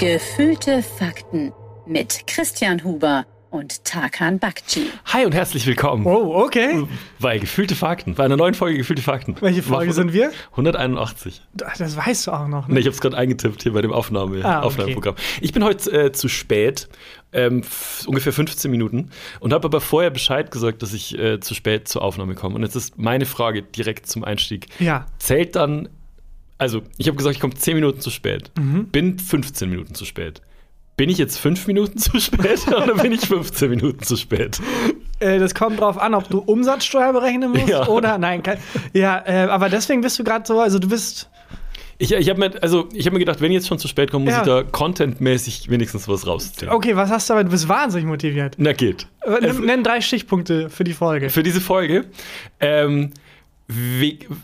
Gefühlte Fakten mit Christian Huber und Tarkan Bakci. Hi und herzlich willkommen. Oh, okay. Bei Gefühlte Fakten, bei einer neuen Folge Gefühlte Fakten. Welche Folge sind wir? 181. Das weißt du auch noch. Ne? Nee, ich habe es gerade eingetippt hier bei dem Aufnahme, Ah, okay. Aufnahmeprogramm. Ich bin heute äh, zu spät, ähm, ungefähr 15 Minuten, und habe aber vorher Bescheid gesagt, dass ich äh, zu spät zur Aufnahme komme. Und jetzt ist meine Frage direkt zum Einstieg. Ja. Zählt dann, also ich habe gesagt, ich komme 10 Minuten zu spät, Mhm. bin 15 Minuten zu spät. Bin ich jetzt 5 Minuten zu spät oder bin ich 15 Minuten zu spät? Äh, das kommt drauf an, ob du Umsatzsteuer berechnen musst Ja. oder nein. Kein, ja, äh, aber deswegen bist du gerade so, also du bist. Ich, ich habe mir, also, ich hab mir gedacht, wenn ich jetzt schon zu spät komme, muss Ja. ich da contentmäßig wenigstens was rausziehen. Okay, was hast du aber? Du bist wahnsinnig motiviert. Na geht. Äh, Es- Nimm, nenn drei Stichpunkte für die Folge. für diese Folge. Ähm,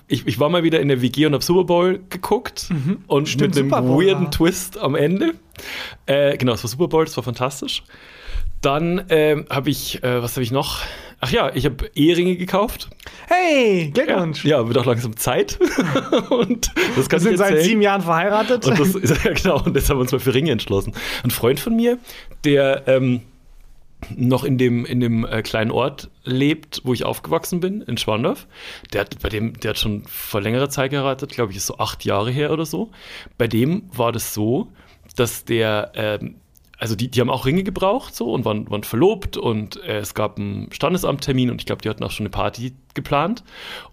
ich, ich war mal wieder in der WG und hab Super Bowl geguckt und Mhm. Stimmt, mit einem weirden. Twist am Ende. Äh, genau, es war Super Bowl, das war fantastisch. Dann ähm, habe ich, äh, was habe ich noch? Ach ja, ich habe Eheringe gekauft. Hey, Glückwunsch. Ja, wird auch langsam Zeit. und das Wir sind seit sieben Jahren verheiratet. Und das ist ja genau, und jetzt haben wir uns mal für Ringe entschlossen. Ein Freund von mir, der ähm, noch in dem, in dem äh, kleinen Ort lebt, wo ich aufgewachsen bin, in Schwandorf, der hat bei dem, der hat schon vor längerer Zeit geheiratet, glaube ich, ist so acht Jahre her oder so. Bei dem war das so, dass der ähm, also die, die haben auch Ringe gebraucht so und waren, waren verlobt und äh, es gab einen Standesamttermin und ich glaube, die hatten auch schon eine Party geplant.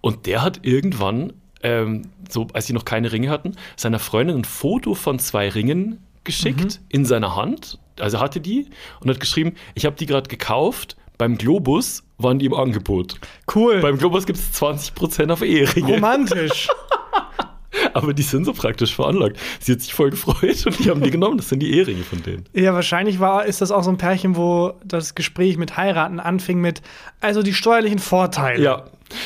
Und der hat irgendwann, ähm, so als sie noch keine Ringe hatten, seiner Freundin ein Foto von zwei Ringen geschickt in seiner Hand. Also hatte die und hat geschrieben, ich habe die gerade gekauft. Beim Globus waren die im Angebot. cool. Beim Globus gibt es 20% auf Eheringe. Romantisch. Aber die sind so praktisch veranlagt. Sie hat sich voll gefreut und die haben die genommen. Das sind die Eheringe von denen. ja, wahrscheinlich war, ist das auch so ein Pärchen, wo das Gespräch mit heiraten anfing mit, also die steuerlichen Vorteile. Ja,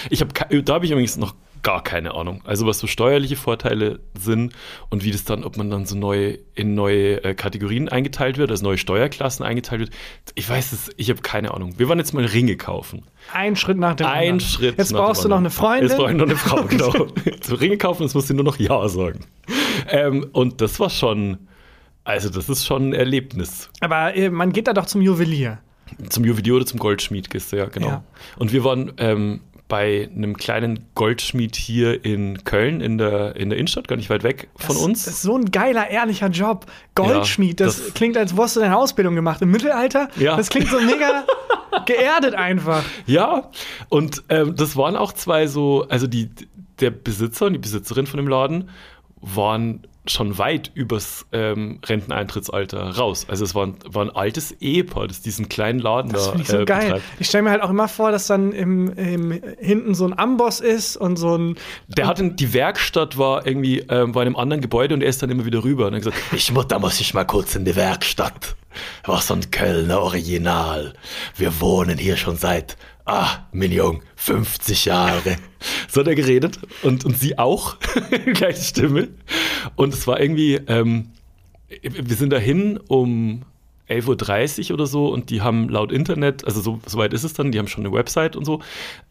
ich habe da habe ich übrigens noch gar keine Ahnung. Also was so steuerliche Vorteile sind und wie das dann, ob man dann so neu in neue äh, Kategorien eingeteilt wird, also neue Steuerklassen eingeteilt wird. Ich weiß es, ich habe keine Ahnung. Wir waren jetzt mal Ringe kaufen. Ein Schritt nach dem Ein anderen. Schritt. Jetzt nach dem brauchst du noch eine Freundin. Jetzt brauche ich noch eine Frau, genau. so Ringe kaufen, jetzt musst du nur noch Ja sagen. Ähm, und das war schon, also das ist schon ein Erlebnis. Aber äh, man geht da doch zum Juwelier. Zum Juwelier oder zum Goldschmied gehst du, ja, genau. Ja. Und wir waren ähm, bei einem kleinen Goldschmied hier in Köln, in der, in der Innenstadt, gar nicht weit weg von das, uns. Das ist so ein geiler, ehrlicher Job. Goldschmied, Ja, das, das- klingt, als wurdest du deine Ausbildung gemacht. Im Mittelalter, Ja. das klingt so mega geerdet einfach. ja, und ähm, das waren auch zwei so, also die, der Besitzer und die Besitzerin von dem Laden waren schon weit übers ähm, Renteneintrittsalter raus. Also es war ein, war ein altes Ehepaar, das diesen kleinen Laden Das da finde ich so äh, geil. betreibt. Ich stelle mir halt auch immer vor, dass dann im, im, hinten so ein Amboss ist und so ein. Der hat die Werkstatt war irgendwie ähm, war in einem anderen Gebäude und er ist dann immer wieder rüber und hat gesagt, ich muss, da muss ich mal kurz in die Werkstatt. Was ein Kölner Original. Wir wohnen hier schon seit, ah, mein Jung, 50 Jahre. So hat er geredet und, und sie auch, gleiche Stimme. Und es war irgendwie, ähm, wir sind dahin um 11.30 Uhr oder so und die haben laut Internet, also so, so weit ist es dann, die haben schon eine Website und so,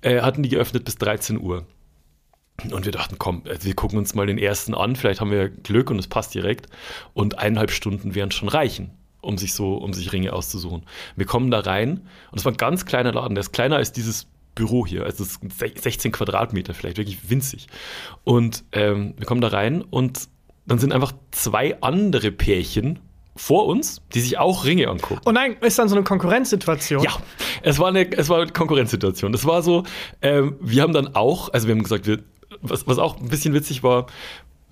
äh, hatten die geöffnet bis 13 Uhr. Und wir dachten, komm, also wir gucken uns mal den ersten an, vielleicht haben wir Glück und es passt direkt. Und eineinhalb Stunden werden schon reichen, um sich so, um sich Ringe auszusuchen. Wir kommen da rein und es war ein ganz kleiner Laden, der ist kleiner als dieses Büro hier. Also es ist 16 Quadratmeter, vielleicht wirklich winzig. Und ähm, wir kommen da rein und dann sind einfach zwei andere Pärchen vor uns, die sich auch Ringe angucken. Und nein, ist dann so eine Konkurrenzsituation. Ja, es war eine, es war eine Konkurrenzsituation. Es war so, ähm, wir haben dann auch, also wir haben gesagt, wir, was, was auch ein bisschen witzig war,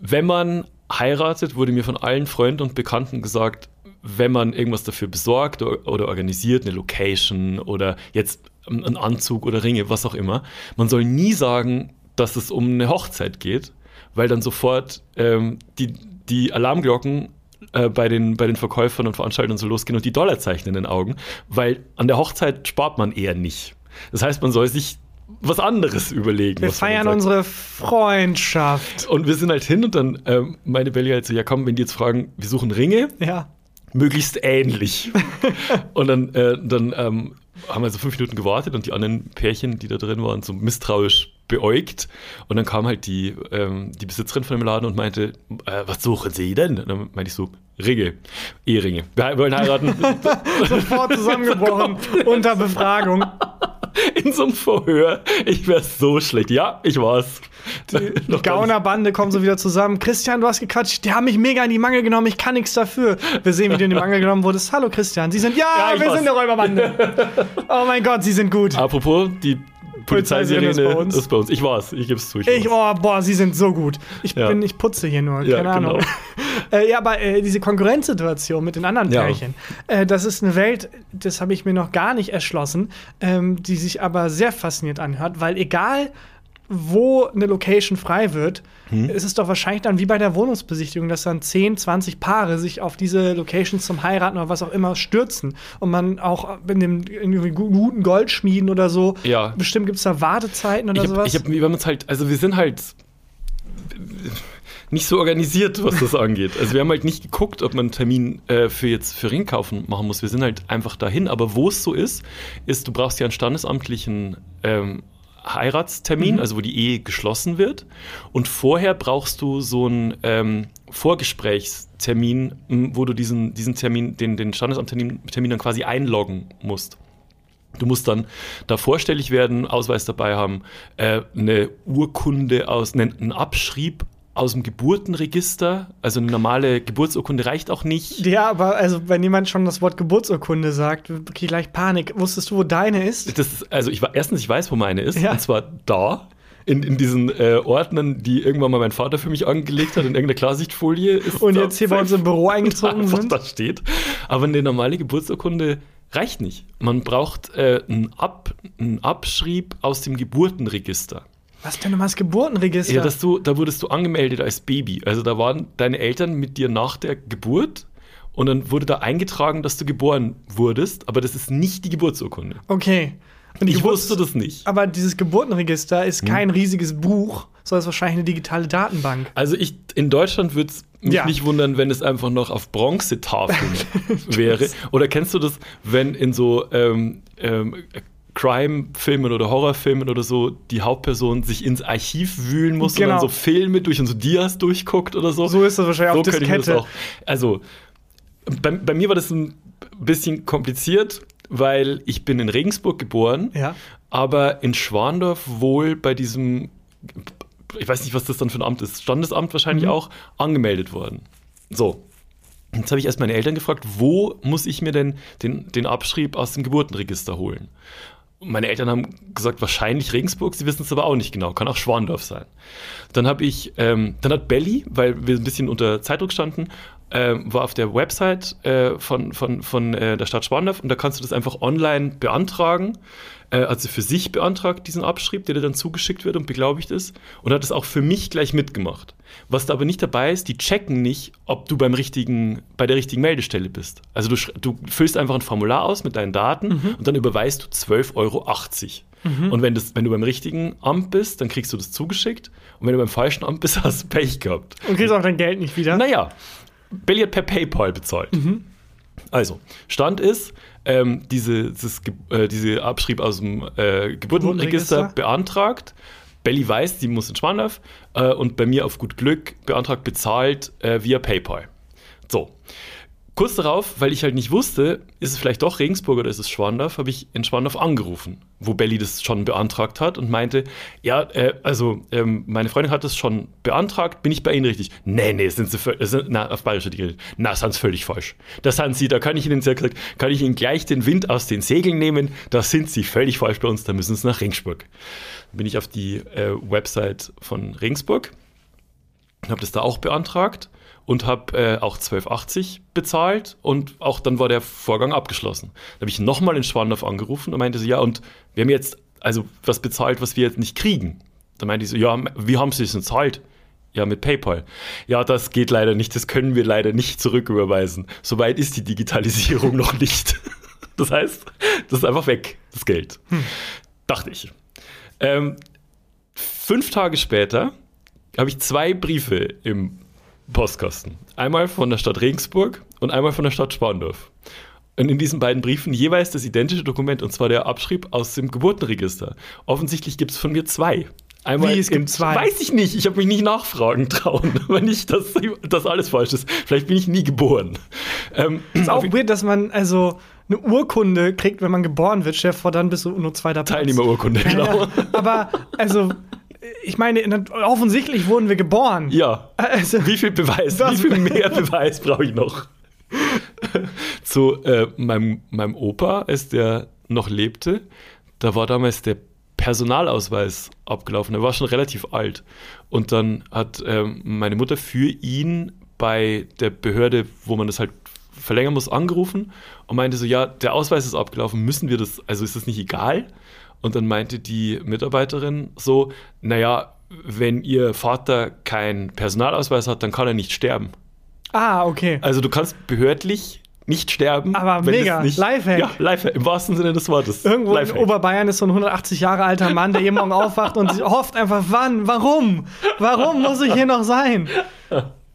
wenn man heiratet, wurde mir von allen Freunden und Bekannten gesagt, wenn man irgendwas dafür besorgt oder, oder organisiert, eine Location oder jetzt einen Anzug oder Ringe, was auch immer, man soll nie sagen, dass es um eine Hochzeit geht, weil dann sofort ähm, die, die Alarmglocken äh, bei, den, bei den Verkäufern und Veranstaltern so losgehen und die Dollarzeichen in den Augen, weil an der Hochzeit spart man eher nicht. Das heißt, man soll sich was anderes überlegen. Wir feiern unsere Freundschaft. Und wir sind halt hin und dann ähm, meine Belly halt so, ja komm, wenn die jetzt fragen, wir suchen Ringe, Ja. möglichst ähnlich. und dann, äh, dann ähm, haben wir so fünf Minuten gewartet und die anderen Pärchen, die da drin waren, so misstrauisch beäugt. Und dann kam halt die, ähm, die Besitzerin von dem Laden und meinte, äh, was suchen Sie denn? Und dann meinte ich so, Ringe, Eheringe. Wir wollen heiraten. Sofort zusammengebrochen unter Befragung. In so einem Verhör. Ich wäre so schlecht. Ja, ich war's. Die Gaunerbande kommen so wieder zusammen. Christian, du hast gequatscht. Die haben mich mega in die Mangel genommen. Ich kann nichts dafür. Wir sehen, wie du in die Mangel genommen wurdest. Hallo Christian. Sie sind, ja, Ja, wir war's. sind eine Räuberbande. oh mein Gott, sie sind gut. Apropos, die Polizeisirene ist bei uns. ist bei uns. Ich war's. Ich geb's zu. Ich, war's. oh, boah, sie sind so gut. Ich Ja. bin, ich putze hier nur, Ja, keine Ahnung. äh, ja, aber äh, diese Konkurrenzsituation mit den anderen Ja. Pärchen, äh, das ist eine Welt, das habe ich mir noch gar nicht erschlossen, ähm, die sich aber sehr fasziniert anhört, weil egal wo eine Location frei wird, Hm? ist es doch wahrscheinlich dann wie bei der Wohnungsbesichtigung, dass dann 10, 20 Paare sich auf diese Location zum Heiraten oder was auch immer stürzen und man auch in dem irgendwie guten Goldschmieden oder so, Ja. bestimmt gibt es da Wartezeiten oder Ich hab, sowas. ich hab, wir haben uns halt, also wir sind halt nicht so organisiert, was das angeht. Also wir haben halt nicht geguckt, ob man einen Termin äh, für jetzt für Ringkaufen machen muss. Wir sind halt einfach dahin. Aber wo es so ist, ist, du brauchst ja einen standesamtlichen ähm, Heiratstermin, also wo die Ehe geschlossen wird. Und vorher brauchst du so einen ähm, Vorgesprächstermin, wo du diesen, diesen Termin, den, den Standesamttermin Termin dann quasi einloggen musst. Du musst dann da vorstellig werden, Ausweis dabei haben, äh, eine Urkunde aus, einen Abschrieb aus dem Geburtenregister. Also eine normale Geburtsurkunde reicht auch nicht. Ja, aber also wenn jemand schon das Wort Geburtsurkunde sagt, kriege ich gleich Panik. Wusstest du, wo deine ist? Das also ich war erstens, ich weiß, wo meine ist, Ja. und zwar da. In, in diesen äh, Ordnern, die irgendwann mal mein Vater für mich angelegt hat, in irgendeiner Klarsichtfolie. Ist Und jetzt hier bei uns im Büro eingezogen sind? da steht. Aber eine normale Geburtsurkunde reicht nicht. Man braucht äh, einen, Ab, einen Abschrieb aus dem Geburtenregister. Was denn nochmal das Geburtenregister? Ja, dass du, da wurdest du angemeldet als Baby. Also da waren deine Eltern mit dir nach der Geburt und dann wurde da eingetragen, dass du geboren wurdest, aber das ist nicht die Geburtsurkunde. okay. Und Ich Geburts- wusste das nicht. Aber dieses Geburtenregister Hm. ist kein riesiges Buch, sondern ist wahrscheinlich eine digitale Datenbank. Also ich, in Deutschland würde es mich Ja. nicht wundern, wenn es einfach noch auf Bronzetafeln wäre. Oder kennst du das, wenn in so ähm, ähm, Crime-Filmen oder Horrorfilmen oder so die Hauptperson sich ins Archiv wühlen muss und Genau. dann so Filme durch und so Dias durchguckt oder so? So ist das wahrscheinlich auf so mir Diskette. auch. Also, bei, bei mir war das ein bisschen kompliziert, weil ich bin in Regensburg geboren, Ja. aber in Schwandorf wohl bei diesem, ich weiß nicht, was das dann für ein Amt ist, Standesamt wahrscheinlich Mhm. auch, angemeldet worden. So. Jetzt habe ich erst meine Eltern gefragt, wo muss ich mir denn den, den Abschrieb aus dem Geburtenregister holen? Meine Eltern haben gesagt, wahrscheinlich Regensburg, sie wissen es aber auch nicht genau, kann auch Schwandorf sein. Dann habe ich, ähm, dann hat Belly, weil wir ein bisschen unter Zeitdruck standen, ähm, war auf der Website äh, von, von, von äh, der Stadt Schwandorf und da kannst du das einfach online beantragen. Äh, also für sich beantragt diesen Abschrieb, der dir dann zugeschickt wird und beglaubigt ist und hat es auch für mich gleich mitgemacht. Was da aber nicht dabei ist, die checken nicht, ob du beim richtigen, bei der richtigen Meldestelle bist. Also du, du füllst einfach ein Formular aus mit deinen Daten und dann überweist du 12,80 Euro. Und wenn, das, wenn du beim richtigen Amt bist, dann kriegst du das zugeschickt. Und wenn du beim falschen Amt bist, hast du Pech gehabt. Und kriegst auch dein Geld nicht wieder. Naja, hat per PayPal bezahlt. Also, Stand ist, ähm, diese, dieses, äh, diese Abschrieb aus dem äh, Geburtenregister beantragt. Belly weiß, die muss in Schwandorf äh, und bei mir auf gut Glück beantragt, bezahlt äh, via PayPal. So. Kurz darauf, weil ich halt nicht wusste, ist es vielleicht doch Regensburg oder ist es Schwandorf, habe ich in Schwandorf angerufen, wo Belly das schon beantragt hat und meinte, ja, äh, also ähm, meine Freundin hat das schon beantragt, bin ich bei Ihnen richtig? Nee, nee, sind Sie völ- äh, sind, na, auf Bayerisch hat die geredet. Na, sind Sie völlig falsch. Das sind Sie, da kann ich Ihnen sehr gesagt, kann ich Ihnen gleich den Wind aus den Segeln nehmen, da sind Sie völlig falsch bei uns, da müssen Sie nach Regensburg. Bin ich auf die äh, Website von Regensburg habe das da auch beantragt und habe äh, auch 12,80 bezahlt und auch dann war der Vorgang abgeschlossen. Da habe ich nochmal in Schwandorf angerufen und meinte so, ja, und wir haben jetzt also was bezahlt, was wir jetzt nicht kriegen. Da meinte ich so, ja, wie haben Sie das denn bezahlt? Ja, mit PayPal. Ja, das geht leider nicht, das können wir leider nicht zurücküberweisen. Soweit ist die Digitalisierung noch nicht. Das heißt, das ist einfach weg, das Geld. Dachte ich. Ähm, fünf Tage später habe ich zwei Briefe im Postkasten. Einmal von der Stadt Regensburg und einmal von der Stadt Spandorf. Und in diesen beiden Briefen jeweils das identische Dokument, und zwar der Abschrieb aus dem Geburtenregister. Offensichtlich gibt es von mir zwei. Einmal Wie, es gibt zwei? Weiß ich nicht. Ich habe mich nicht nachfragen trauen, wenn nicht, dass das alles falsch ist. Vielleicht bin ich nie geboren. Ähm, Ist auch weird, dass man also eine Urkunde kriegt, wenn man geboren wird. Chef, vor dann bist du nur zweiter Platz. Teilnehmerurkunde, genau. Ja, aber also, ich meine, offensichtlich wurden wir geboren. Ja. Also, Wie viel Beweis, wie viel mehr Beweis brauche ich noch? Zu äh, meinem, meinem Opa, als der noch lebte, da war damals der Personalausweis abgelaufen. Er war schon relativ alt. Und dann hat ähm, meine Mutter für ihn bei der Behörde, wo man das halt verlängern muss, angerufen und meinte so, ja, der Ausweis ist abgelaufen, müssen wir das, also ist das nicht egal? Und dann meinte die Mitarbeiterin so, naja, wenn ihr Vater keinen Personalausweis hat, dann kann er nicht sterben. ah, okay. Also du kannst behördlich nicht sterben. Aber mega, nicht, Lifehack. Ja, Lifehack, im wahrsten Sinne des Wortes. Irgendwo Lifehack. in Oberbayern ist so ein 180 Jahre alter Mann, der jeden Morgen aufwacht und hofft einfach, wann, warum? Warum muss ich hier noch sein?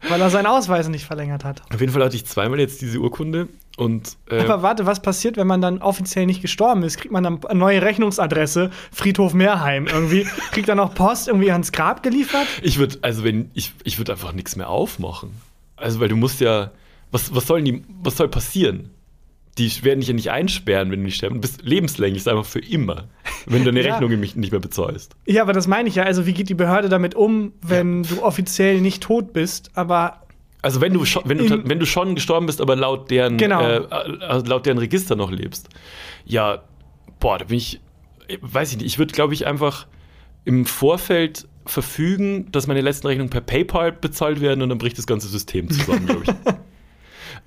Weil er seinen Ausweis nicht verlängert hat. Auf jeden Fall hatte ich zweimal jetzt diese Urkunde und äh, Aber warte, was passiert, wenn man dann offiziell nicht gestorben ist? Kriegt man dann eine neue Rechnungsadresse, Friedhof Meerheim irgendwie? Kriegt dann auch Post irgendwie ans Grab geliefert? ich würde, also wenn, ich, ich würde einfach nichts mehr aufmachen. Also weil du musst ja, was, was sollen die, was soll passieren? Die werden dich ja nicht einsperren, wenn du nicht sterben. Du bist lebenslänglich, ist einfach für immer, wenn du deine Ja. Rechnung nicht mehr bezahlst. Ja, aber das meine ich ja. Also, wie geht die Behörde damit um, wenn du offiziell nicht tot bist, aber Also wenn du schon, wenn du, wenn du schon gestorben bist, aber laut deren, Genau. äh, äh, laut deren Register noch lebst, ja, boah, da bin ich, weiß ich nicht, ich würde, glaube ich, einfach im Vorfeld verfügen, dass meine letzten Rechnungen per PayPal bezahlt werden und dann bricht das ganze System zusammen, glaube ich.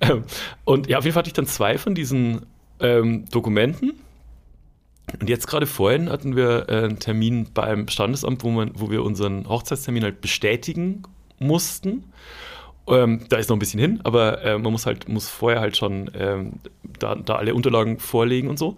ähm, und ja, auf jeden Fall hatte ich dann zwei von diesen ähm, Dokumenten. Und jetzt gerade vorhin hatten wir äh, einen Termin beim Standesamt, wo, man, wo wir unseren Hochzeitstermin halt bestätigen mussten. Ähm, da ist noch ein bisschen hin, aber äh, man muss halt muss vorher halt schon ähm, da, da alle Unterlagen vorlegen und so.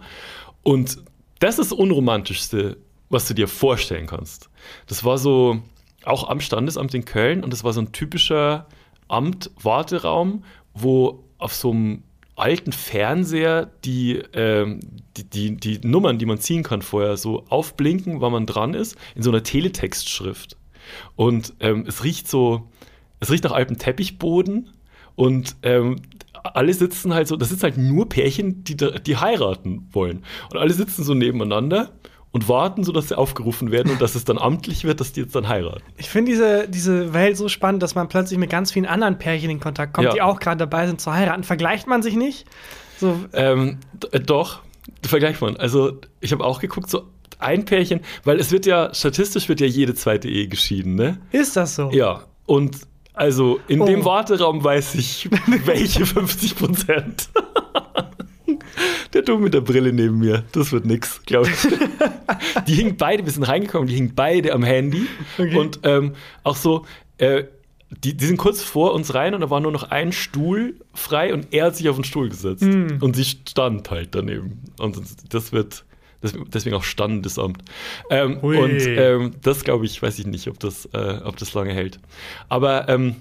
Und das ist das Unromantischste, was du dir vorstellen kannst. Das war so auch am Standesamt in Köln und das war so ein typischer Amt-Warteraum, wo auf so einem alten Fernseher die, ähm, die, die, die Nummern, die man ziehen kann vorher, so aufblinken, wann man dran ist, in so einer Teletextschrift. Und ähm, es riecht so, es riecht nach altem Teppichboden und ähm, alle sitzen halt so, das sind halt nur Pärchen, die, die heiraten wollen. Und alle sitzen so nebeneinander und warten, so dass sie aufgerufen werden und dass es dann amtlich wird, dass die jetzt dann heiraten. ich finde diese, diese Welt so spannend, dass man plötzlich mit ganz vielen anderen Pärchen in Kontakt kommt, Ja. die auch gerade dabei sind zu heiraten. Vergleicht man sich nicht? So, Ähm, äh, doch, vergleicht man. Also ich habe auch geguckt, so ein Pärchen, weil es wird ja, statistisch wird ja jede zweite Ehe geschieden, ne? ist das so? Ja, und also in Oh. dem Warteraum weiß ich, welche 50 Prozent. Der Dumme mit der Brille neben mir, das wird nix, glaube ich. Die hingen beide, wir sind reingekommen, die hingen beide am Handy. Okay. Und ähm, auch so, äh, die, die sind kurz vor uns rein und da war nur noch ein Stuhl frei und er hat sich auf den Stuhl gesetzt. Hm. Und sie stand halt daneben. Und das wird, deswegen auch Standesamt. Ähm, und ähm, das glaube ich, weiß ich nicht, ob das, äh, ob das lange hält. Aber ähm,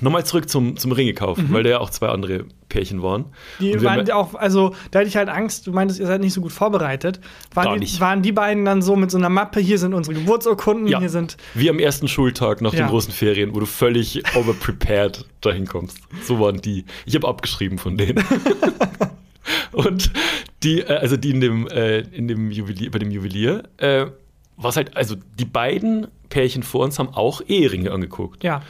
nochmal zurück zum, zum Ringekauf, weil da ja auch zwei andere Pärchen waren. Mhm. Die waren haben- auch, also da hatte ich halt Angst, du meintest, ihr seid nicht so gut vorbereitet. Gar Waren, die, nicht. waren die beiden dann so mit so einer Mappe, hier sind unsere Geburtsurkunden, Ja. hier sind. Wie am ersten Schultag nach Ja. den großen Ferien, wo du völlig overprepared dahin kommst. So waren die. Ich habe abgeschrieben von denen. Und die, äh, also die in dem, äh, in dem Juwelier, bei dem Juwelier, äh, was halt, also die beiden Pärchen vor uns haben auch Eheringe angeguckt. Ja.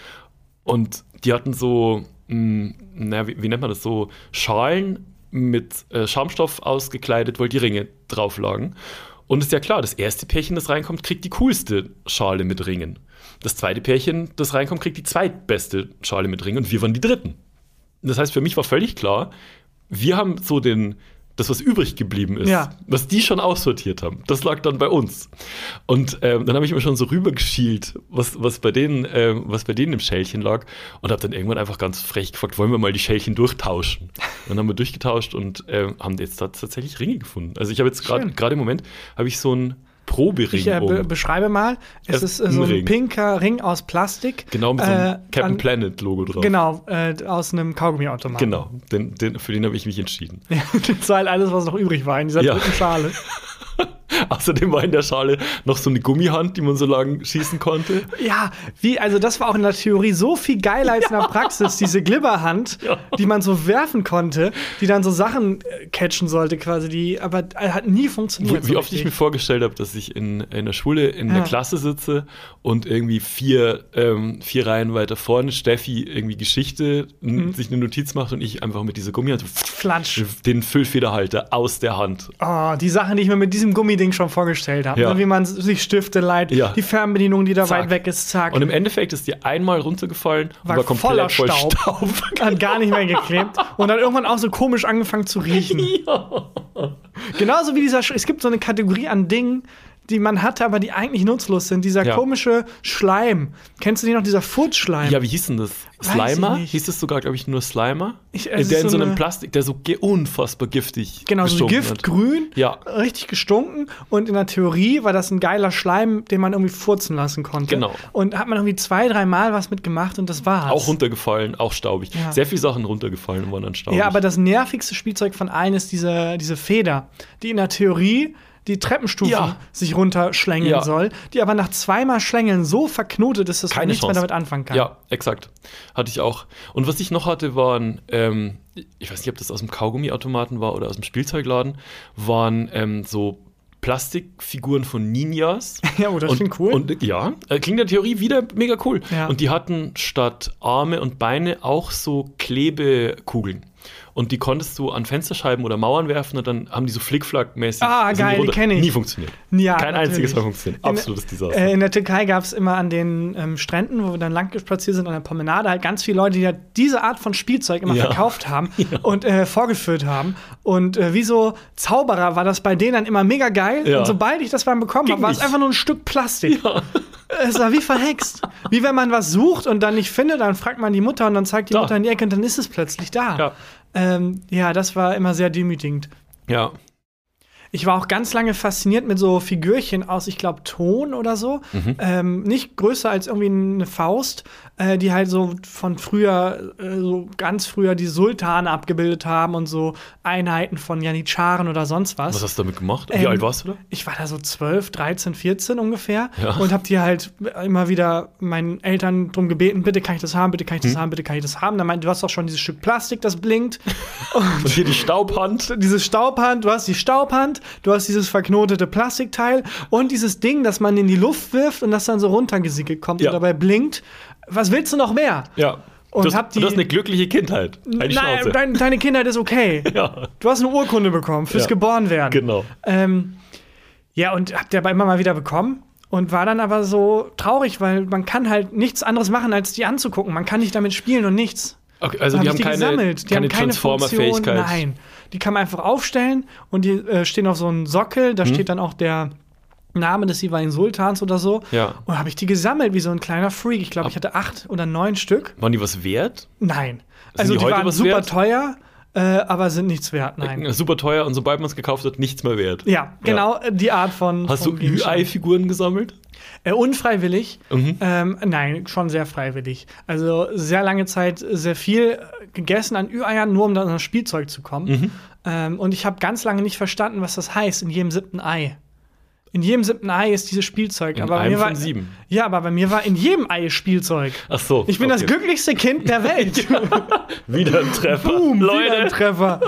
Und die hatten so, mh, na, wie, wie nennt man das, so Schalen mit äh, Schaumstoff ausgekleidet, weil die Ringe drauf lagen. Und ist ja klar, das erste Pärchen, das reinkommt, kriegt die coolste Schale mit Ringen. Das zweite Pärchen, das reinkommt, kriegt die zweitbeste Schale mit Ringen und wir waren die dritten. Das heißt, für mich war völlig klar, wir haben so den, das, was übrig geblieben ist, Ja. was die schon aussortiert haben, das lag dann bei uns. Und ähm, dann habe ich mir schon so rübergeschielt, was, was, bei denen, ähm, was bei denen im Schälchen lag und habe dann irgendwann einfach ganz frech gefragt, wollen wir mal die Schälchen durchtauschen? Und dann haben wir durchgetauscht und ähm, haben jetzt da tatsächlich Ringe gefunden. Also ich habe jetzt gerade im Moment habe ich so einen Probering Ich äh, be beschreibe mal. Es Es ist äh, so ein Ring. pinker Ring aus Plastik. Genau mit so einem äh, Captain an- Planet Logo drauf. Genau, äh, aus einem Kaugummiautomaten. Genau, den, den, für den habe ich mich entschieden. das war halt alles, was noch übrig war in dieser Ja. dritten Schale. Außerdem war in der Schale noch so eine Gummihand, die man so lang schießen konnte. Ja, wie, also das war auch in der Theorie so viel geiler als in der Praxis, diese Glibberhand, Ja. die man so werfen konnte, die dann so Sachen äh, catchen sollte quasi, die aber äh, hat nie funktioniert. Wie so oft ich mir vorgestellt habe, dass ich in, in der Schule in Ja. der Klasse sitze und irgendwie vier, ähm, vier Reihen weiter vorne Steffi irgendwie Geschichte n- sich eine Notiz macht und ich einfach mit dieser Gummihand Flatsch. den Füllfederhalter aus der Hand. Oh, die Sachen, die ich mir mit diesem Gummiding schon vorgestellt habe. Ja. Ne, Wie man sich Stifte leiht, Ja. die Fernbedienung, die da Zack. weit weg ist, zack. Und im Endeffekt ist die einmal runtergefallen und War war komplett voller voll Staub. Staub. hat gar nicht mehr geklebt und dann irgendwann auch so komisch angefangen zu riechen. Genauso wie dieser, es gibt so eine Kategorie an Dingen, die man hatte, aber die eigentlich nutzlos sind. Dieser Ja. komische Schleim. Kennst du den noch, dieser Furzschleim? Ja, wie hieß denn das? Slimer? Hieß es sogar, glaube ich, nur Slimer? Ich- es der in so so einem eine- Plastik, der so unfassbar giftig Genau, so. Giftgrün, Ja. richtig gestunken. Und in der Theorie war das ein geiler Schleim, den man irgendwie furzen lassen konnte. Genau. Und hat man irgendwie zwei, dreimal was mitgemacht und das war's. Auch runtergefallen, auch staubig. Ja. Sehr viele Sachen runtergefallen und waren dann staubig. Ja, aber das nervigste Spielzeug von allen ist diese, diese Feder, die in der Theorie die Treppenstufen Ja. sich runterschlängeln Ja. soll, die aber nach zweimal Schlängeln so verknotet ist, dass man Keine nichts mehr damit anfangen kann. Ja, exakt. Hatte ich auch. Und was ich noch hatte, waren, ähm, ich weiß nicht, ob das aus dem Kaugummiautomaten war oder aus dem Spielzeugladen, waren ähm, so Plastikfiguren von Ninjas. Ja, oh, das und, klingt cool. Und, ja, äh, klingt in der Theorie wieder mega cool. Ja. Und die hatten statt Arme und Beine auch so Klebekugeln. Und die konntest du an Fensterscheiben oder Mauern werfen und dann haben die so Flickflack-mäßig. Ah, geil, die runter- kenn ich. Nie funktioniert. Ja, Kein natürlich. einziges Mal funktioniert. In- Absolutes Desaster. Äh, in der Türkei gab es immer an den ähm, Stränden, wo wir dann lang spaziert sind, an der Promenade, halt ganz viele Leute, die halt diese Art von Spielzeug immer Ja. verkauft haben und äh, vorgeführt haben. Und äh, wie so Zauberer war das bei denen dann immer mega geil. Ja. Und sobald ich das beim bekommen habe, war es einfach nur ein Stück Plastik. Es war wie verhext. Wie wenn man was sucht und dann nicht findet, dann fragt man die Mutter und dann zeigt die Da. Mutter in die Ecke und dann ist es plötzlich da. Ja. Ähm, ja, das war immer sehr demütigend. ja. Ich war auch ganz lange fasziniert mit so Figürchen aus, ich glaube, Ton oder so. Mhm. Ähm, nicht größer als irgendwie eine Faust, äh, die halt so von früher, äh, so ganz früher die Sultane abgebildet haben und so Einheiten von Janitscharen oder sonst was. Was hast du damit gemacht? Wie Ähm, alt warst du da? Ich war da so 12, 13, 14 ungefähr Ja. und hab die halt immer wieder meinen Eltern drum gebeten, bitte kann ich das haben, bitte kann ich Hm. das haben, bitte kann ich das haben. Dann meinte, du hast doch schon dieses Stück Plastik, das blinkt. Und hier die Staubhand. Diese Staubhand, du hast die Staubhand, du hast dieses verknotete Plastikteil und dieses Ding, das man in die Luft wirft und das dann so runtergesickelt kommt Ja. und dabei blinkt. Was willst du noch mehr? Ja. Und du, hast, hab die- du hast eine glückliche Kindheit. Die Nein, dein, deine Kindheit ist okay. ja, Du hast eine Urkunde bekommen fürs Ja. Geborenwerden. genau. Ähm, ja, und hab der aber immer mal wieder bekommen und war dann aber so traurig, weil man kann halt nichts anderes machen, als die anzugucken. Man kann nicht damit spielen und nichts. Okay, also Hab die haben keine, gesammelt. Die keine haben keine. Transformer-Fähigkeit. Nein, die kann man einfach aufstellen und die äh, stehen auf so einem Sockel. Mhm. Da steht dann auch der Name des jeweiligen Sultans oder so. Ja. Und habe ich die gesammelt wie so ein kleiner Freak. Ich glaube, ich hatte acht oder neun Stück. Waren die was wert? Nein. Sind Also die die, waren super wert? teuer, äh, aber sind nichts wert. Nein. Äh, Super teuer und sobald man es gekauft hat, nichts mehr wert. Ja, genau äh, die Art von. Hast du von Gegenstand. Ü-Ei-Figuren gesammelt? Äh, unfreiwillig? Mhm. Ähm, nein, schon sehr freiwillig. Also sehr lange Zeit sehr viel gegessen an Ü-Eiern, nur um dann an das Spielzeug zu kommen. Mhm. Ähm, und ich habe ganz lange nicht verstanden, was das heißt in jedem siebten Ei. In jedem siebten Ei ist dieses Spielzeug. In aber bei einem mir war, von sieben. Ja, aber bei mir war in jedem Ei Spielzeug. Ach so. Ich bin das okay. glücklichste Kind der Welt. Wieder ein Treffer. Boom, wieder ein Leute, Treffer.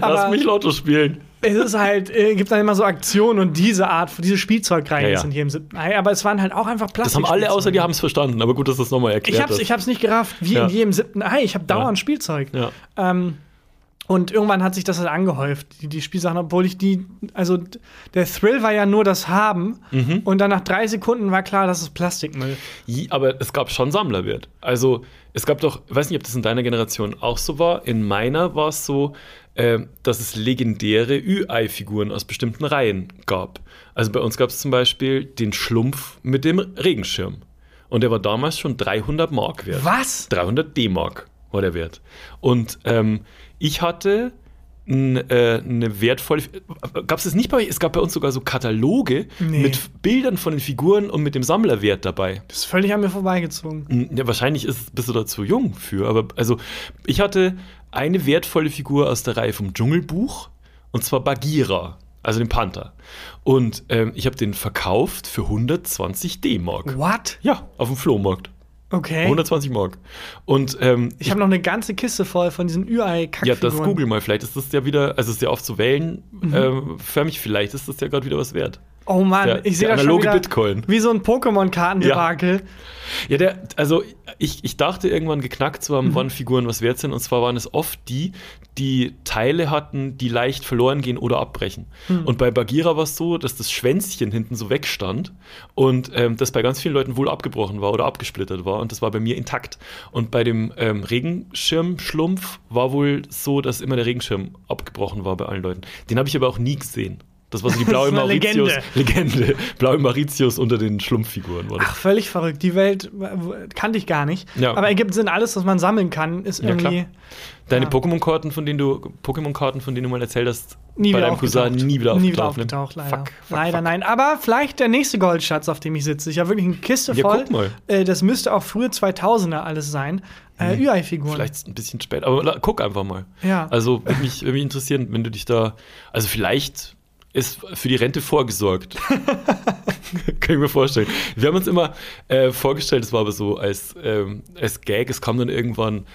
lass Aber mich Lotto spielen. Es ist halt, äh, gibt dann immer so Aktionen und diese Art, diese Spielzeugreihe Ja, ja. ist in jedem siebten Ei. Aber es waren halt auch einfach Plastik. Das haben alle außer die haben es verstanden, aber gut, dass das nochmal erklärt Ich hab's, hast. ich hab's nicht gerafft, wie Ja. in jedem siebten Ei. Ich habe dauernd. Spielzeug. Ähm, und irgendwann hat sich das halt angehäuft, die, die Spielsachen, obwohl ich die, also der Thrill war ja nur das Haben Mhm. und dann nach drei Sekunden war klar, das ist Plastikmüll. Aber es gab schon Sammlerwert. Also es gab doch, ich weiß nicht, ob das in deiner Generation auch so war. In meiner war es so, äh, dass es legendäre Ü-Ei-Figuren aus bestimmten Reihen gab. Also bei uns gab es zum Beispiel den Schlumpf mit dem Regenschirm. Und der war damals schon 300 Mark wert. Was? 300 D-Mark war der Wert. Und ähm, ich hatte äh, eine wertvolle. Gab es das nicht bei euch? Es gab bei uns sogar so Kataloge Nee. mit Bildern von den Figuren und mit dem Sammlerwert dabei. Das ist völlig an mir vorbeigezogen. Ja, wahrscheinlich ist, bist du da zu jung für, aber also ich hatte eine wertvolle Figur aus der Reihe vom Dschungelbuch und zwar Bagheera. also den Panther. Und ähm, ich habe den verkauft für 120 D-Mark. What? Ja, auf dem Flohmarkt. Okay. 120 Mark. Und ähm, ich habe noch eine ganze Kiste voll von diesen ü ei ja, das google mal. Vielleicht ist das ja wieder, also es ist ja oft so wellenförmig, vielleicht ist das ja gerade wieder was wert. Oh Mann, Der- ich sehe das schon wieder Bitcoin. wie so ein Pokémon-Kartendebakel. Ja, der, also ich, ich dachte irgendwann geknackt zu haben, Mhm. wann Figuren was wert sind. Und zwar waren es oft die, die Teile hatten, die leicht verloren gehen oder abbrechen. Mhm. Und bei Bagheera war es so, dass das Schwänzchen hinten so wegstand und ähm, das bei ganz vielen Leuten wohl abgebrochen war oder abgesplittert war. Und das war bei mir intakt. Und bei dem ähm, Regenschirmschlumpf war wohl so, dass immer der Regenschirm abgebrochen war bei allen Leuten. Den habe ich aber auch nie gesehen. Das war so die blaue Mauritius. Legende. Legende. Blaue Mauritius unter den Schlumpffiguren. War das. Ach, völlig verrückt. Die Welt kannte ich gar nicht. Ja. Aber ergibt Sinn, alles, was man sammeln kann, ist Ja, irgendwie Deine Ja. Pokémon-Karten, von denen du Pokémon-Karten, von denen du mal erzählt hast, nie bei deinem Cousin nie wieder aufgetaucht. Nie wieder ne? aufgetaucht, leider. Fuck, fuck, leider fuck. nein. Aber vielleicht der nächste Goldschatz, auf dem ich sitze. Ich habe wirklich eine Kiste Ja, voll. guck mal. Äh, das müsste auch frühe 2000er alles sein. Äh, Ü-Ei-Figuren. Vielleicht ist es ein bisschen spät, aber guck einfach mal. Ja. Also würde mich, würde mich interessieren, wenn du dich da, also vielleicht ist für die Rente vorgesorgt. Kann ich mir vorstellen. Wir haben uns immer äh, vorgestellt, es war aber so als, ähm, als Gag, es kam dann irgendwann,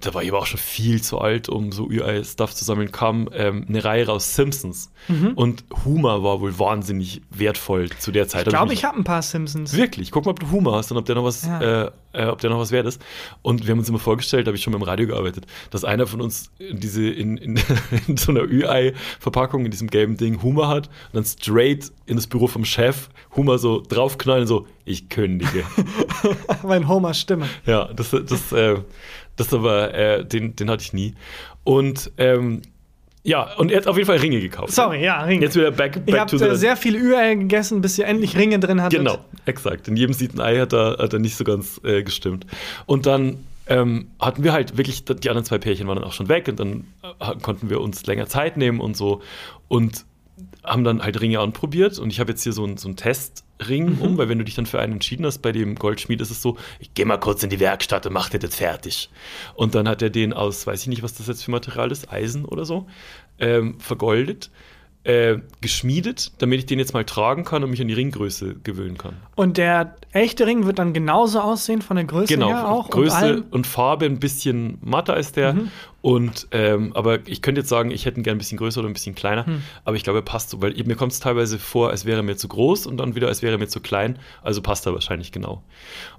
da war ich aber auch schon viel zu alt, um so Ü-Ei-Stuff zu sammeln, kam ähm, eine Reihe raus, Simpsons. Und Humor war wohl wahnsinnig wertvoll zu der Zeit. ich glaube, ich habe ein paar Simpsons. Wirklich, guck mal, ob du Humor hast und ob der noch was, Ja. äh, äh, ob der noch was wert ist. Und wir haben uns immer vorgestellt, da habe ich schon mit dem Radio gearbeitet, dass einer von uns in diese in, in, in so einer Ü-Ei-Verpackung in diesem gelben Ding Humor hat und dann straight in das Büro vom Chef Humor so draufknallen, so ich kündige. Mein Homers Stimme. ja, das, das, äh, das aber, äh, den, den hatte ich nie. Und ähm, ja, und er hat auf jeden Fall Ringe gekauft. Sorry, ja, Ringe. Jetzt wieder back, back Ihr habt to the äh, sehr viele Ü-Ei gegessen, bis ihr endlich Ringe drin hattet. Genau, exakt. In jedem siebten Ei hat er, hat er nicht so ganz äh, gestimmt. Und dann ähm, hatten wir halt wirklich, die anderen zwei Pärchen waren dann auch schon weg und dann äh, konnten wir uns länger Zeit nehmen und so und haben dann halt Ringe anprobiert und ich habe jetzt hier so einen so Testring um, weil wenn du dich dann für einen entschieden hast bei dem Goldschmied, ist es so, ich gehe mal kurz in die Werkstatt und mach dir das fertig. Und dann hat er den aus, weiß ich nicht, was das jetzt für Material ist, Eisen oder so, ähm, vergoldet, äh, geschmiedet, damit ich den jetzt mal tragen kann und mich an die Ringgröße gewöhnen kann. Und der echte Ring wird dann genauso aussehen von der Größe Genau, her auch. und Größe allem? und, Farbe ein bisschen matter als der. Mhm. Und ähm, aber ich könnte jetzt sagen, ich hätte ihn gerne ein bisschen größer oder ein bisschen kleiner. Hm. Aber ich glaube, er passt so, weil mir kommt es teilweise vor, als wäre er mir zu groß und dann wieder, als wäre er mir zu klein. Also passt er wahrscheinlich genau.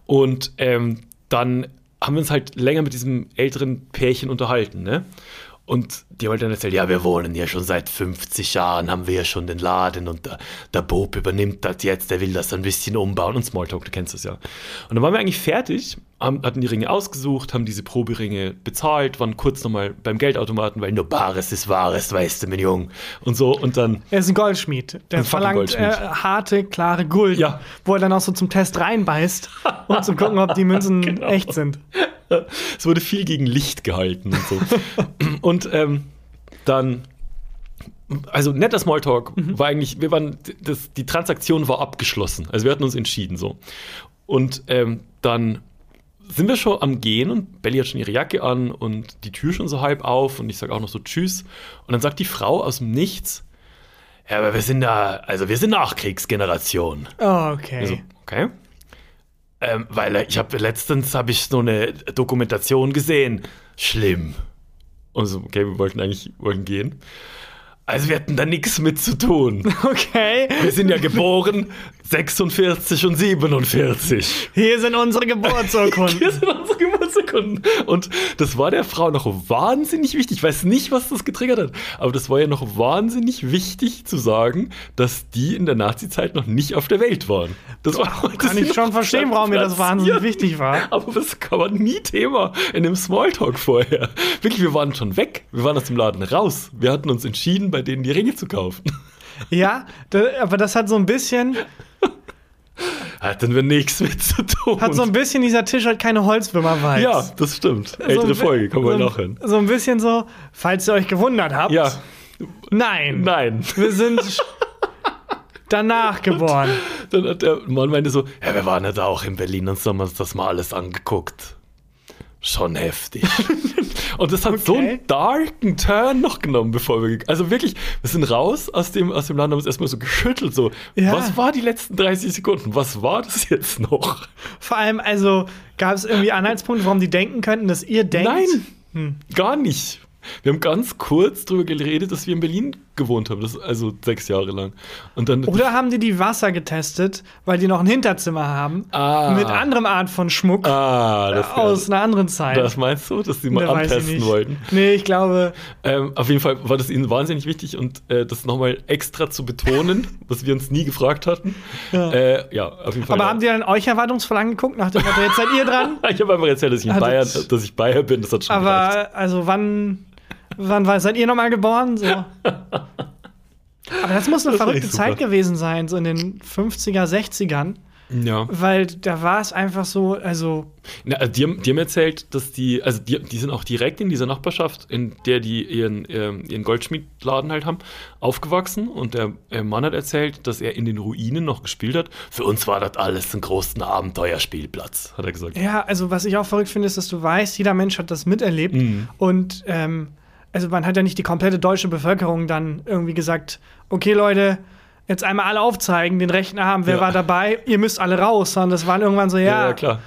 Und ähm, dann haben wir uns halt länger mit diesem älteren Pärchen unterhalten, ne? Und die haben halt dann erzählt, ja, wir wohnen hier schon seit 50 Jahren, haben wir ja schon den Laden und der, der Bob übernimmt das jetzt, der will das ein bisschen umbauen und Smalltalk, du kennst das ja. Und dann waren wir eigentlich fertig, haben, hatten die Ringe ausgesucht, haben diese Proberinge bezahlt, waren kurz nochmal beim Geldautomaten, weil nur Bares ist Wahres, weißt du, mein Jung. Und so, und dann, Er ist ein Goldschmied. Der Ein verlangt Goldschmied. Äh, harte, klare Gulden, Ja. wo er dann auch so zum Test reinbeißt und zu gucken, ob die Münzen Genau. echt sind. es wurde viel gegen Licht gehalten und so. und ähm, dann, also netter Smalltalk war eigentlich, wir waren, das, die Transaktion war abgeschlossen. Also wir hatten uns entschieden so. Und ähm, dann sind wir schon am Gehen und Belly hat schon ihre Jacke an und die Tür schon so halb auf und ich sage auch noch so Tschüss. Und dann sagt die Frau aus dem Nichts, ja, aber wir sind da, also wir sind Nachkriegsgeneration. Oh, okay. Also, okay. Ähm, weil ich habe letztens habe ich so eine Dokumentation gesehen. Schlimm. Und so, okay, wir wollten eigentlich wollten gehen. Also wir hatten da nichts mit zu tun. Okay. Wir sind ja geboren 46 und 47. Hier sind unsere Hier Geburtsurkunden. sind unsere Geburtsurkunden. Und das war der Frau noch wahnsinnig wichtig. Ich weiß nicht, was das getriggert hat, aber das war ja noch wahnsinnig wichtig zu sagen, dass die in der Nazi-Zeit noch nicht auf der Welt waren. Das war, Kann ich schon verstehen, warum mir das wahnsinnig wichtig war. Aber das war nie Thema in dem Smalltalk vorher. Wirklich, wir waren schon weg. Wir waren aus dem Laden raus. Wir hatten uns entschieden, bei denen die Ringe zu kaufen. Ja, aber das hat so ein bisschen, Hatten wir nichts mit zu tun. hat so ein bisschen dieser Tisch halt keine Holzwürmer-Vibes. ja, das stimmt. So Ältere bi- Folge, kommen wir so, nachher. So ein bisschen so, falls ihr euch gewundert habt. Ja, Nein. nein. Wir sind danach geboren. Dann hat der Mann meinte so, ja, wir waren ja da auch in Berlin und so haben uns das mal alles angeguckt. Schon heftig. Und das hat so Okay. einen darken Turn noch genommen, bevor wir. Also wirklich, wir sind raus aus dem, aus dem Land, haben uns erstmal so geschüttelt. So, Ja. was war die letzten 30 Sekunden? Was war das jetzt noch? Vor allem, also gab es irgendwie Anhaltspunkte, warum die denken könnten, dass ihr denkt. Nein, gar nicht. Wir haben ganz kurz drüber geredet, dass wir in Berlin gewohnt haben, das, also sechs Jahre lang. Und dann Oder haben die die Wasser getestet, weil die noch ein Hinterzimmer haben Ah. mit anderem Art von Schmuck ah, das, aus einer anderen Zeit. das meinst du, dass die mal antesten nicht. wollten? Nee, ich glaube, Ähm, auf jeden Fall war das ihnen wahnsinnig wichtig und äh, das nochmal extra zu betonen, was wir uns nie gefragt hatten. Ja, äh, ja auf jeden Fall. aber ja. haben die dann euch erwartungsvoll angeguckt, nach dem Motto, jetzt seid ihr dran? ich habe einfach erzählt, dass ich in Ah, Bayern, das- dass ich Bayer bin, das hat schon gereicht. Aber also wann, wann war, seid ihr nochmal geboren? So. Aber das muss eine Das verrückte. Zeit gewesen sein, so in den 50er, 60ern. Ja. Weil da war es einfach so, also Na, also die, haben, die haben erzählt, dass die, also die, die sind auch direkt in dieser Nachbarschaft, in der die ihren, ähm, ihren Goldschmiedladen halt haben, aufgewachsen. Und der Mann hat erzählt, dass er in den Ruinen noch gespielt hat. Für uns war das alles ein großen Abenteuerspielplatz, hat er gesagt. Ja, also was ich auch verrückt finde, ist, dass du weißt, jeder Mensch hat das miterlebt. Mhm. Und ähm, also man hat ja nicht die komplette deutsche Bevölkerung dann irgendwie gesagt, okay Leute, jetzt einmal alle aufzeigen, den rechten Arm, wer Ja. war dabei, ihr müsst alle raus, sondern das waren irgendwann so, ja, ja klar.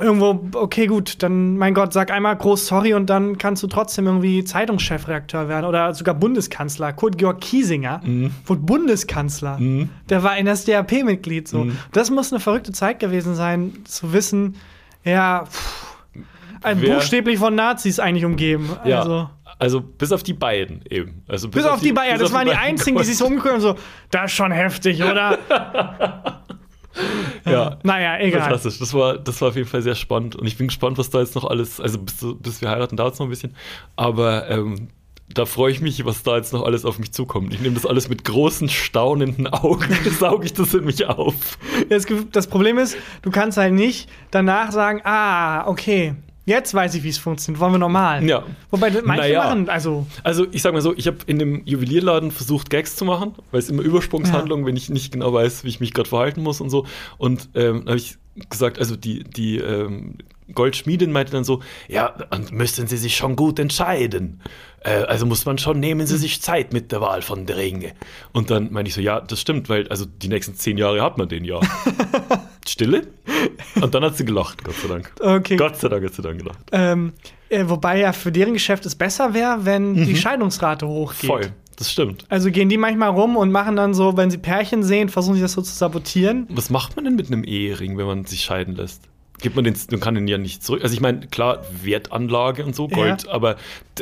irgendwo, okay, gut, dann, mein Gott, sag einmal groß sorry und dann kannst du trotzdem irgendwie Zeitungschefredakteur werden oder sogar Bundeskanzler. Kurt Georg Kiesinger Mhm. wurde Bundeskanzler. Der war NSDAP-Mitglied. So. Mhm. Das muss eine verrückte Zeit gewesen sein, zu wissen, ja, pff, ein Wer- buchstäblich von Nazis eigentlich umgeben. Ja. Also. Also bis auf die beiden eben. Also Bis auf die Bayern, bis das auf waren die beiden einzigen, die sich so umgucken und so, das ist schon heftig, oder? Ja. Naja, egal. Fantastisch. Das war, das war auf jeden Fall sehr spannend. Und ich bin gespannt, was da jetzt noch alles, also bis, bis wir heiraten, dauert es noch ein bisschen. Aber ähm, da freue ich mich, was da jetzt noch alles auf mich zukommt. Ich nehme das alles mit großen, staunenden Augen, sauge ich das in mich auf. Das, das Problem ist, du kannst halt nicht danach sagen, ah, okay, jetzt weiß ich, wie es funktioniert, wollen wir normal. Ja. Wobei manche Naja. machen, also, Also ich sag mal so, ich habe in dem Juwelierladen versucht, Gags zu machen, weil es immer Übersprungshandlungen, wenn ich nicht genau weiß, wie ich mich gerade verhalten muss und so. Und ähm, habe ich gesagt, also die, die ähm, Goldschmiedin meinte dann so, ja, dann müssten Sie sich schon gut entscheiden. Äh, also muss man schon, nehmen Sie sich Zeit mit der Wahl von der Ringe. Und dann meine ich so, ja, das stimmt, weil also die nächsten zehn Jahre hat man den ja. Stille? Und dann hat sie gelacht, Gott sei Dank. okay. Gott sei Dank hat sie dann gelacht. Ähm, äh, wobei ja für deren Geschäft es besser wäre, wenn die Scheidungsrate hochgeht. Mhm. Voll, das stimmt. Also gehen die manchmal rum und machen dann so, wenn sie Pärchen sehen, versuchen sie das so zu sabotieren. Was macht man denn mit einem Ehering, wenn man sich scheiden lässt? Gibt man den, man kann den ja nicht zurück. Also ich meine, klar, Wertanlage und so, Gold, Ja. aber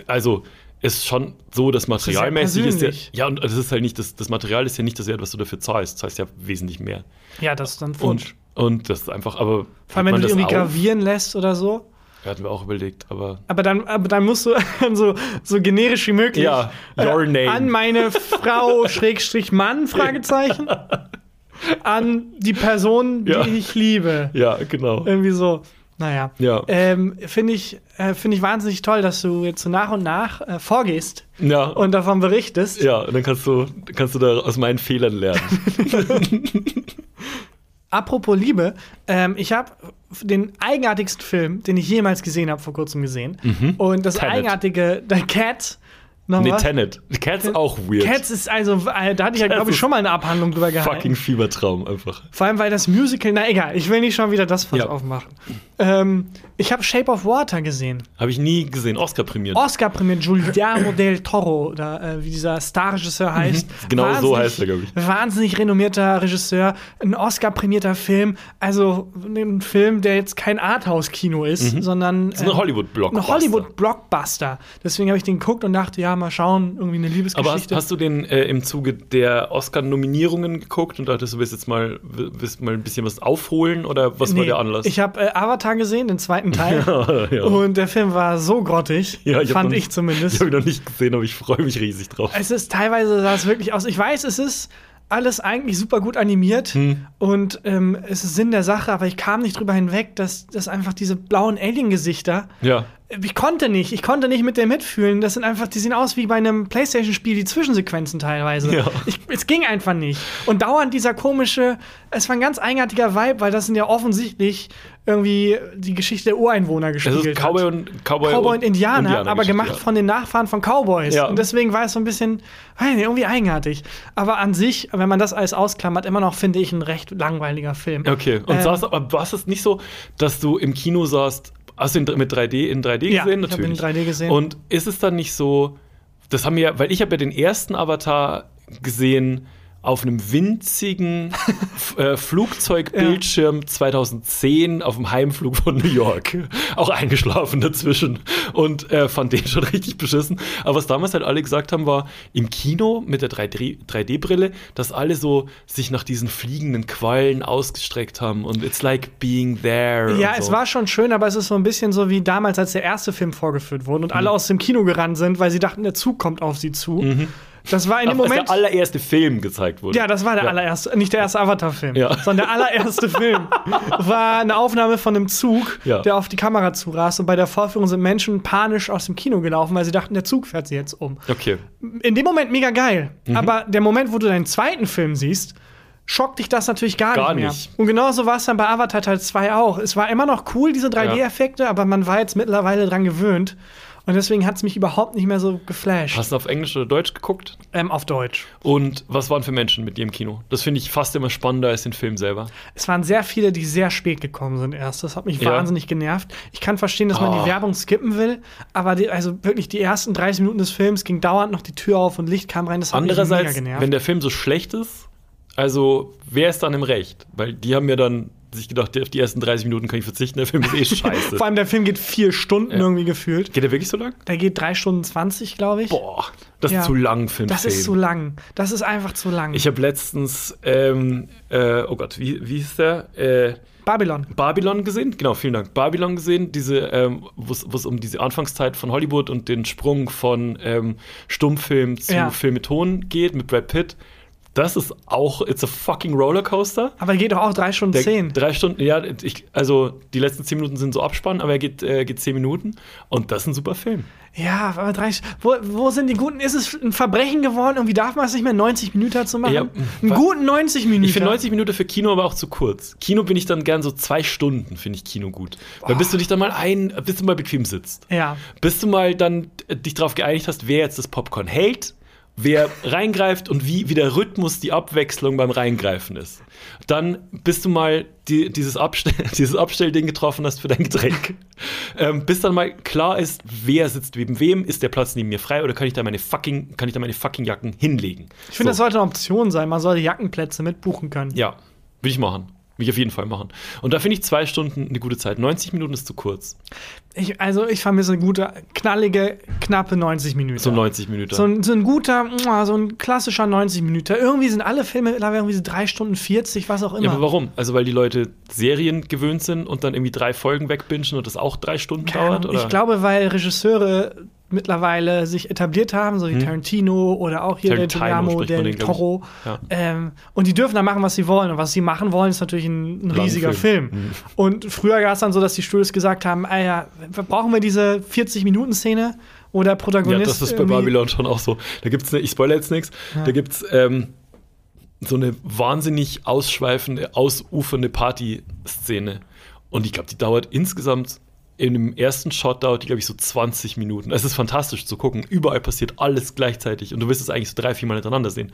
also ist schon so, dass materialmäßig ist, ja, persönlich. ja, und das ist halt nicht, das, das Material ist ja nicht das Wert, was du dafür zahlst. Das heißt ja wesentlich mehr. Ja, das ist dann Wunsch. Und, das ist einfach, aber. Vor allem, wenn du die das irgendwie auf? gravieren lässt oder so. Ja, hatten wir auch überlegt, aber. Aber dann, aber dann musst du so, so generisch wie möglich Ja, your name. an meine Frau Schrägstrich Mann Fragezeichen an die Person, die Ja. ich liebe. Ja, genau. Irgendwie so. Naja. Ja. Ähm, Finde ich, äh, find ich wahnsinnig toll, dass du jetzt so nach und nach äh, vorgehst Ja. und davon berichtest. ja, und dann kannst du, kannst du da aus meinen Fehlern lernen. Apropos Liebe, ähm, ich habe den eigenartigsten Film, den ich jemals gesehen habe, vor kurzem gesehen. Und das Mhm. Tenet. eigenartige, der Cat. Noch nee, was? Tenet. Cats auch weird. Cats ist also, äh, da hatte ich ja, Cats glaube ich, schon mal eine Abhandlung drüber gehalten. Fucking Fiebertraum einfach. Vor allem, weil das Musical, na egal, ich will nicht schon wieder das Fass Ja. aufmachen. Ähm, ich habe Shape of Water gesehen. Habe ich nie gesehen. Oscar prämiert. Oscar prämiert Giuliano del Toro, oder äh, wie dieser Starregisseur heißt. Genau so Wahnsinnig- heißt er, glaub ich. Wahnsinnig renommierter Regisseur, ein Oscar prämierter Film. Also ein Film, der jetzt kein Arthouse-Kino ist, sondern Das ist ein äh, Hollywood-Blockbuster. ein Hollywood-Blockbuster. Deswegen habe ich den geguckt und dachte, ja, mal schauen, irgendwie eine Aber hast, Liebesgeschichte. hast du den äh, im Zuge der Oscar-Nominierungen geguckt und dachtest, du willst jetzt mal, willst mal ein bisschen was aufholen oder was war Nee, der Anlass? Ich habe äh, Avatar gesehen, den zweiten Teil. ja. Und der Film war so grottig, Ja, ich fand ich nicht- zumindest. Ich habe ihn noch nicht gesehen, aber ich freue mich riesig drauf. Es ist teilweise sah es wirklich aus. Ich weiß, es ist alles eigentlich super gut animiert Hm. und ähm, es ist Sinn der Sache, aber ich kam nicht drüber hinweg, dass, dass einfach diese blauen Alien-Gesichter Ja. Ich konnte nicht, ich konnte nicht mit dem mitfühlen. Das sind einfach, die sehen aus wie bei einem Playstation-Spiel, die Zwischensequenzen teilweise. Ja. Ich, es ging einfach nicht. Und dauernd dieser komische, es war ein ganz eigenartiger Vibe, weil das sind ja offensichtlich irgendwie die Geschichte der Ureinwohner Es gespiegelt ist Cowboy und Cowboy, Cowboy und Indianer, aber Indianergeschichte, gemacht ja. von den Nachfahren von Cowboys. Ja. Und deswegen war es so ein bisschen, weiß nicht, irgendwie eigenartig. Aber an sich, wenn man das alles ausklammert, immer noch, finde ich, ein recht langweiliger Film. Okay, und Ähm, saß, aber war es nicht so, dass du im Kino saßt, hast du ihn mit 3D in 3D Ja, gesehen? ich hab ihn in 3D gesehen. Und ist es dann nicht so, das haben wir, weil ich habe ja den ersten Avatar gesehen auf einem winzigen äh, Flugzeugbildschirm 2010 auf dem Heimflug von New York. Auch eingeschlafen dazwischen und äh, fand den schon richtig beschissen. Aber was damals halt alle gesagt haben, war im Kino mit der 3D 3D-Brille, dass alle so sich nach diesen fliegenden Quallen ausgestreckt haben und it's like being there. Ja, und es so. war schon schön, aber es ist so ein bisschen so wie damals, als der erste Film vorgeführt wurde und alle Mhm. aus dem Kino gerannt sind, weil sie dachten, der Zug kommt auf sie zu. Das war in dem Als Moment. der allererste Film gezeigt wurde. Ja, das war der Ja. allererste, nicht der erste Avatar-Film, Ja. sondern der allererste Film war eine Aufnahme von einem Zug, Ja. der auf die Kamera zurast und bei der Vorführung sind Menschen panisch aus dem Kino gelaufen, weil sie dachten, der Zug fährt sie jetzt um. Okay. In dem Moment mega geil, Mhm. aber der Moment, wo du deinen zweiten Film siehst, schockt dich das natürlich gar, Gar nicht mehr. nicht. Und genauso war es dann bei Avatar Teil 2 auch. Es war immer noch cool, diese 3D-Effekte, aber man war jetzt mittlerweile dran gewöhnt. Und deswegen hat es mich überhaupt nicht mehr so geflasht. Hast du auf Englisch oder Deutsch geguckt? Ähm, auf Deutsch. Und was waren für Menschen mit dir im Kino? Das finde ich fast immer spannender als den Film selber. Es waren sehr viele, die sehr spät gekommen sind erst. Das hat mich Ja. wahnsinnig genervt. Ich kann verstehen, dass man Ah. die Werbung skippen will, aber die, also wirklich die ersten 30 Minuten des Films ging dauernd noch die Tür auf und Licht kam rein. Das hat mich mega Andererseits, genervt. wenn der Film so schlecht ist, also wer ist dann im Recht? Weil die haben ja dann sich gedacht, auf die ersten 30 Minuten kann ich verzichten, der Film ist eh scheiße. Vor allem der Film geht vier Stunden Ja. irgendwie gefühlt. Geht der wirklich so lang? Der geht drei Stunden 20, glaube ich. Boah, das Ja. ist zu lang einen das Film. ist zu lang. Das ist einfach zu lang. Ich habe letztens, ähm, äh, oh Gott, wie, wie hieß der? Äh, Babylon. Babylon gesehen, genau, vielen Dank. Babylon gesehen, diese, ähm, wo es um diese Anfangszeit von Hollywood und den Sprung von ähm, Stummfilm zu Ja. Film mit Ton geht, mit Brad Pitt. Das ist auch, it's a fucking Rollercoaster. Aber er geht doch auch drei Stunden Der, zehn. Drei Stunden, ja, ich, also die letzten zehn Minuten sind so Abspann, aber er geht, äh, geht zehn Minuten und das ist ein super Film. Ja, aber drei. Wo, wo sind die guten? Ist es ein Verbrechen geworden? Irgendwie darf man es nicht mehr 90 Minuten zu machen? Ja, einen guten 90 Minuten. Ich finde 90 Minuten für Kino aber auch zu kurz. Kino bin ich dann gern so zwei Stunden, finde ich Kino gut. Weil bis du dich dann mal ein, bis du mal bequem sitzt. Ja. bis du mal dann äh, dich darauf geeinigt hast, wer jetzt das Popcorn hält, wer reingreift und wie, wie der Rhythmus, die Abwechslung beim Reingreifen ist. Dann, bis du mal die, dieses, Abstell, dieses Abstellding getroffen hast für dein Getränk. ähm, bis dann mal klar ist, wer sitzt neben wem, ist der Platz neben mir frei oder kann ich da meine fucking, kann ich da meine fucking Jacken hinlegen? Ich finde, das So. sollte eine Option sein. Man sollte Jackenplätze mitbuchen können. Ja, will ich machen. Will ich auf jeden Fall machen. Und da finde ich zwei Stunden eine gute Zeit. 90 Minuten ist zu kurz. Ich, also, ich vermisse eine gute, knallige, knappe 90 Minuten. So 90 Minuten. So ein, so ein guter, so ein klassischer 90 Minuten. Irgendwie sind alle Filme mittlerweile irgendwie so 3 Stunden 40, was auch immer. Ja, aber warum? Also weil die Leute Serien gewöhnt sind und dann irgendwie drei Folgen wegbingen und das auch drei Stunden dauert? Oder? Ich glaube, weil Regisseure mittlerweile sich etabliert haben, so wie Tarantino oder auch hier der. Tarantino den, glaub ich. Toro. Ja. Ähm, und die dürfen da machen, was sie wollen. Und was sie machen wollen, ist natürlich ein, ein riesiger Film. Film. Mhm. Und früher war es dann so, dass die Studios gesagt haben, ah ja, brauchen wir diese 40-Minuten-Szene, wo der Protagonist Ja, das ist bei Babylon schon auch so. Da gibt es, ich spoilere jetzt nichts, da gibt es ähm, so eine wahnsinnig ausschweifende, ausufernde Party-Szene. Und ich glaube, die dauert insgesamt in dem ersten Shot dauert die, glaube ich, so 20 Minuten. Es ist fantastisch zu gucken. Überall passiert alles gleichzeitig und du wirst es eigentlich so drei, vier Mal hintereinander sehen.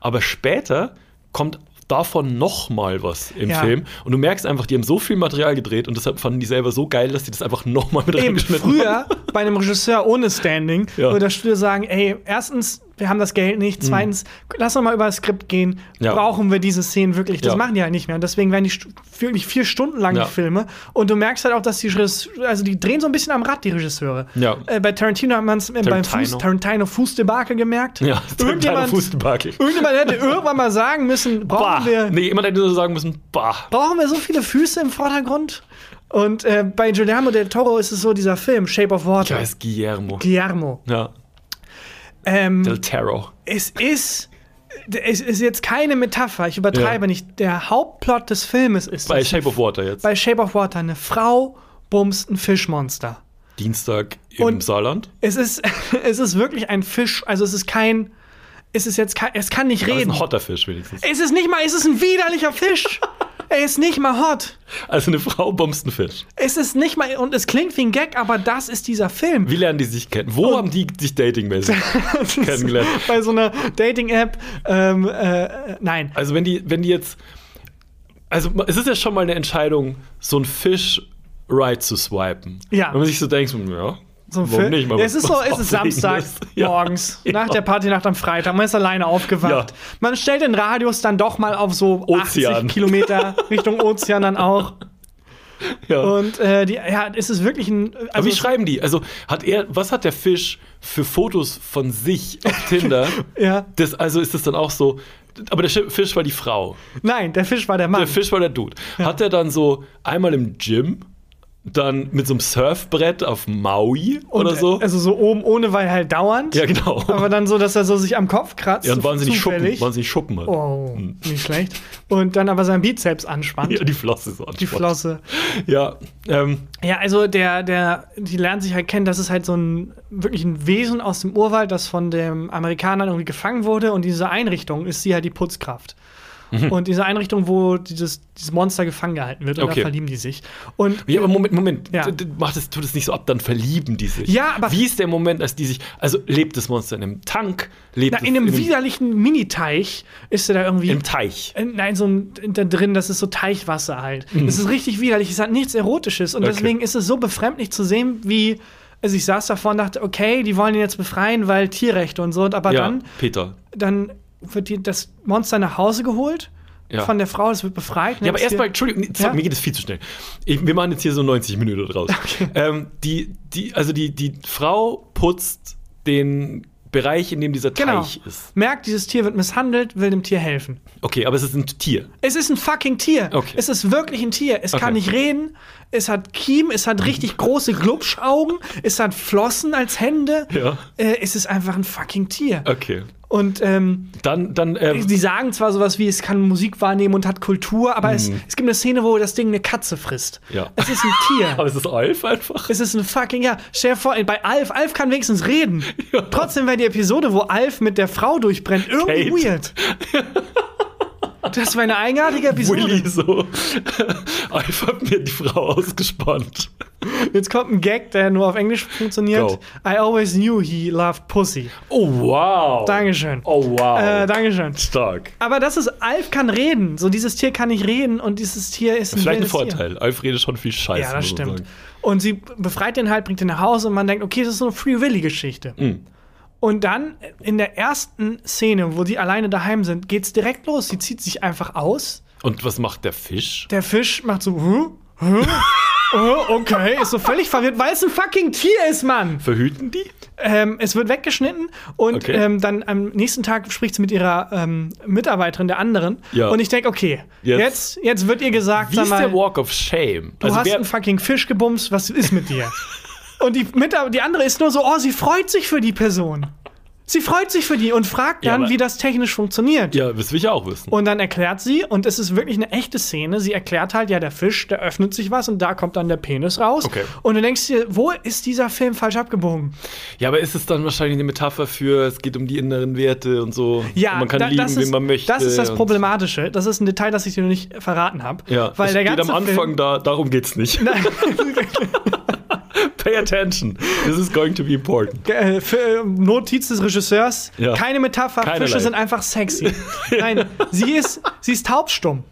Aber später kommt davon noch mal was im Ja. Film und du merkst einfach, die haben so viel Material gedreht und deshalb fanden die selber so geil, dass die das einfach noch mal mit Eben, reingeschnitten früher haben. bei einem Regisseur ohne Standing Ja. würde das Studio sagen, ey, erstens, wir haben das Geld nicht, zweitens, lass doch mal über das Skript gehen, Mhm. Ja. brauchen wir diese Szenen wirklich, das Ja. machen die halt nicht mehr und deswegen werden die wirklich vier Stunden lang Ja. die Filme und du merkst halt auch, dass die Regisse- also die drehen so ein bisschen am Rad, die Regisseure. Ja. Äh, bei Tarantino hat man es beim Tarantino. Fuß, Tarantino Fußdebakel gemerkt. Ja, irgendjemand, Fußdebakel. irgendjemand hätte irgendwann mal sagen müssen, Bah. brauchen wir Nee, jemand hätte so sagen müssen, bah. brauchen wir so viele Füße im Vordergrund? Und äh, bei Guillermo del Toro ist es so dieser Film, Shape of Water. heiße Guillermo. Guillermo. Ja, Ähm, Del Taro. es ist. Es ist jetzt keine Metapher, ich übertreibe Ja. nicht. Der Hauptplot des Filmes ist. Bei Shape of Water jetzt. bei Shape of Water eine Frau bumst ein Fischmonster. Dienstag im Und- Saarland. Es ist, es ist wirklich ein Fisch. Also es ist kein. Es ist jetzt kein, es kann nicht Das ist reden. ein hotter Fisch wenigstens. Es ist nicht mal, es ist ein widerlicher Fisch. er ist nicht mal hot. Also eine Frau bombst einen Fisch. Es ist nicht mal, und es klingt wie ein Gag, aber das ist dieser Film. Wie lernen die sich kennen? Wo haben die sich datingmäßig kennengelernt? Bei so einer Dating-App. Ähm, äh, nein. Also wenn die, wenn die jetzt, also es ist ja schon mal eine Entscheidung, so einen Fisch right zu swipen. Ja. Wenn man sich so denkt, ja, So ein Film. nicht? Ja, es ist so, es ist. Samstag Ja. morgens, Ja. nach der Partynacht am Freitag. Man ist alleine aufgewacht. Ja. Man stellt den Radius dann doch mal auf so Ozean. 80 Kilometer Richtung Ozean dann auch. Ja. Und äh, die, ja, es ist wirklich ein. Aber Also wie schreiben die? Also hat er, was hat der Fisch für Fotos von sich auf Tinder? Ja. Das, also ist das dann auch so, aber der Fisch war die Frau. Nein, der Fisch war der Mann. Der Fisch war der Dude. Hat er dann so einmal im Gym, dann mit so einem Surfbrett auf Maui Und, oder so? Also so oben ohne, weil halt dauernd. ja, genau. Aber dann so, dass er so sich am Kopf kratzt. ja, und wahnsinnig Schuppen, wahnsinnig Schuppen hat. Oh, nicht schlecht. Und dann aber sein Bizeps anspannt. Ja, die Flosse so die Flosse. Ja, ähm, Ja, also der, der, die lernen sich halt kennen, das ist halt so ein wirklich ein Wesen aus dem Urwald, das von dem Amerikanern irgendwie gefangen wurde und diese Einrichtung ist sie halt die Putzkraft. Und diese Einrichtung, wo dieses, dieses Monster gefangen gehalten wird, und Okay. da verlieben die sich. Und ja, aber Moment, Moment. Ja. D- d- Macht es, tut es nicht so ab, dann verlieben die sich. Ja, aber- Wie ist der Moment, als die sich. Also lebt das Monster in einem Tank? Lebt na, es in einem widerlichen Miniteich ist er da irgendwie. Im Teich. Äh, Nein, so ein, da drin, das ist so Teichwasser halt. Das ist richtig widerlich, es hat nichts Erotisches und Mhm. Okay. deswegen ist es so befremdlich zu sehen, wie. Also ich saß davor und dachte, okay, die wollen ihn jetzt befreien, weil Tierrechte und so, aber Ja, dann, Peter. dann wird die, das Monster nach Hause geholt Ja. von der Frau, es wird befreit. Ja, aber erstmal, Entschuldigung, nee, Ja? mir geht es viel zu schnell. Ich, wir machen jetzt hier so 90 Minuten draus. Ähm, die, die, also die, die Frau putzt den Bereich, in dem dieser Genau. Teich ist. Merkt, dieses Tier wird misshandelt, will dem Tier helfen. Okay, aber es ist ein Tier. Es ist ein fucking Tier. Okay. Es ist wirklich ein Tier. Es Okay. kann nicht reden. Es hat Kiem. Es hat richtig große Glubschaugen. Es hat Flossen als Hände. Ja. Äh, es ist einfach ein fucking Tier. Okay. Und ähm, Dann, dann, ähm, die sagen zwar sowas wie, es kann Musik wahrnehmen und hat Kultur, aber es, es gibt eine Szene, wo das Ding eine Katze frisst. Mhm. Ja. Es ist ein Tier. aber es ist Alf einfach. Es ist ein fucking, ja, stell vor, bei Alf, Alf kann wenigstens reden. Trotzdem wäre die Episode, wo Alf mit der Frau durchbrennt, irgendwie Kate. weird. Das war eine eigenartige Episode. Willy so. Alf hat mir die Frau ausgespannt. Jetzt kommt ein Gag, der nur auf Englisch funktioniert. Go. I always knew he loved pussy. Oh, wow. Dankeschön. Oh, wow. Äh, Dankeschön. Stark. Aber das ist, Alf kann reden. So, dieses Tier kann nicht reden und dieses Tier ist ein Vielleicht ein wildes Tier. Vorteil. Alf redet schon viel Scheiße. Ja, das stimmt. sagen. Und sie befreit den halt, bringt ihn nach Hause und man denkt, okay, das ist so eine Free Willy-Geschichte. Mhm. Und dann in der ersten Szene, wo die alleine daheim sind, geht's direkt los. Sie zieht sich einfach aus. Und was macht der Fisch? Der Fisch macht so, huh? Huh? Oh, okay, ist so völlig verwirrt, weil es ein fucking Tier ist, Mann. Verhüten die? Ähm, es wird weggeschnitten und Okay. ähm, dann am nächsten Tag spricht sie mit ihrer ähm, Mitarbeiterin, der anderen. Ja. Und ich denke, okay, Jetzt- jetzt, jetzt, wird ihr gesagt, Wie sag ist mal, der Walk of Shame? du hast wer, einen fucking Fisch gebumst, was ist mit dir? und die, Mitar die andere ist nur so, oh, sie freut sich für die Person. Sie freut sich für die und fragt Ja, dann, aber- wie das technisch funktioniert. ja, das will ich auch wissen. Und dann erklärt sie, und es ist wirklich eine echte Szene, sie erklärt halt, ja, der Fisch, der öffnet sich was und da kommt dann der Penis raus. Okay. Und du denkst dir, wo ist dieser Film falsch abgebogen? Ja, aber ist es dann wahrscheinlich eine Metapher für, es geht um die inneren Werte und so? Ja, und man kann da- lieben, wen ist, man möchte. Das ist das Problematische. Das ist ein Detail, das ich dir noch nicht verraten habe. Ja, weil es der geht am Anfang, Film, da, darum geht's nicht. Pay attention. This is going to be important. äh, äh, Notiz des Regisseurs, Ja. keine Metapher, Keinerlei. Fische sind einfach sexy. Nein, sie ist, sie ist taubstumm.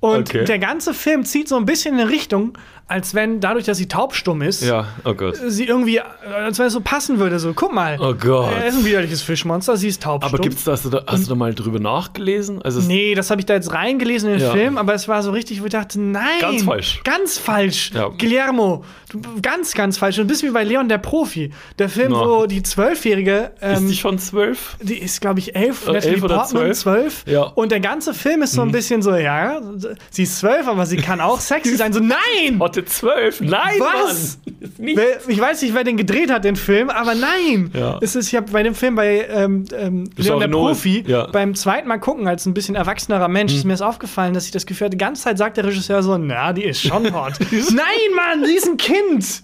Und Okay. der ganze Film zieht so ein bisschen in eine Richtung, als wenn dadurch, dass sie taubstumm ist, Ja, oh Gott. sie irgendwie, als wenn es so passen würde. So, guck mal. Oh Gott. Er ist ein widerliches Fischmonster, sie ist taubstumm. Aber gibt's da, hast du da, hast du da mal drüber nachgelesen? Also Nee, das habe ich da jetzt reingelesen in den Ja. Film, aber es war so richtig, wo ich dachte, nein. Ganz falsch. Ganz falsch. Ja. Guillermo, du, ganz, ganz falsch. Und bist wie bei Leon der Profi. Der Film, Na. wo die Zwölfjährige, ist ähm, die schon zwölf? die ist, glaube ich, elf, Äh, elf oder Portman zwölf? Ja. Mhm. Und der ganze Film ist so ein bisschen so, ja, sie ist zwölf, aber sie kann auch sexy sein. So, nein! Hotte zwölf? Nein, Was? Wer- Ich weiß nicht, wer den gedreht hat, den Film, aber nein! Ja. Es ist, ich habe bei dem Film bei ähm, ähm, Leon der Profi ja. Mhm. beim zweiten Mal gucken, als ein bisschen erwachsenerer Mensch, ist mir das aufgefallen, dass ich das Gefühl hatte, die ganze Zeit sagt der Regisseur so, na, die ist schon hot. nein, Mann, sie ist ein Kind!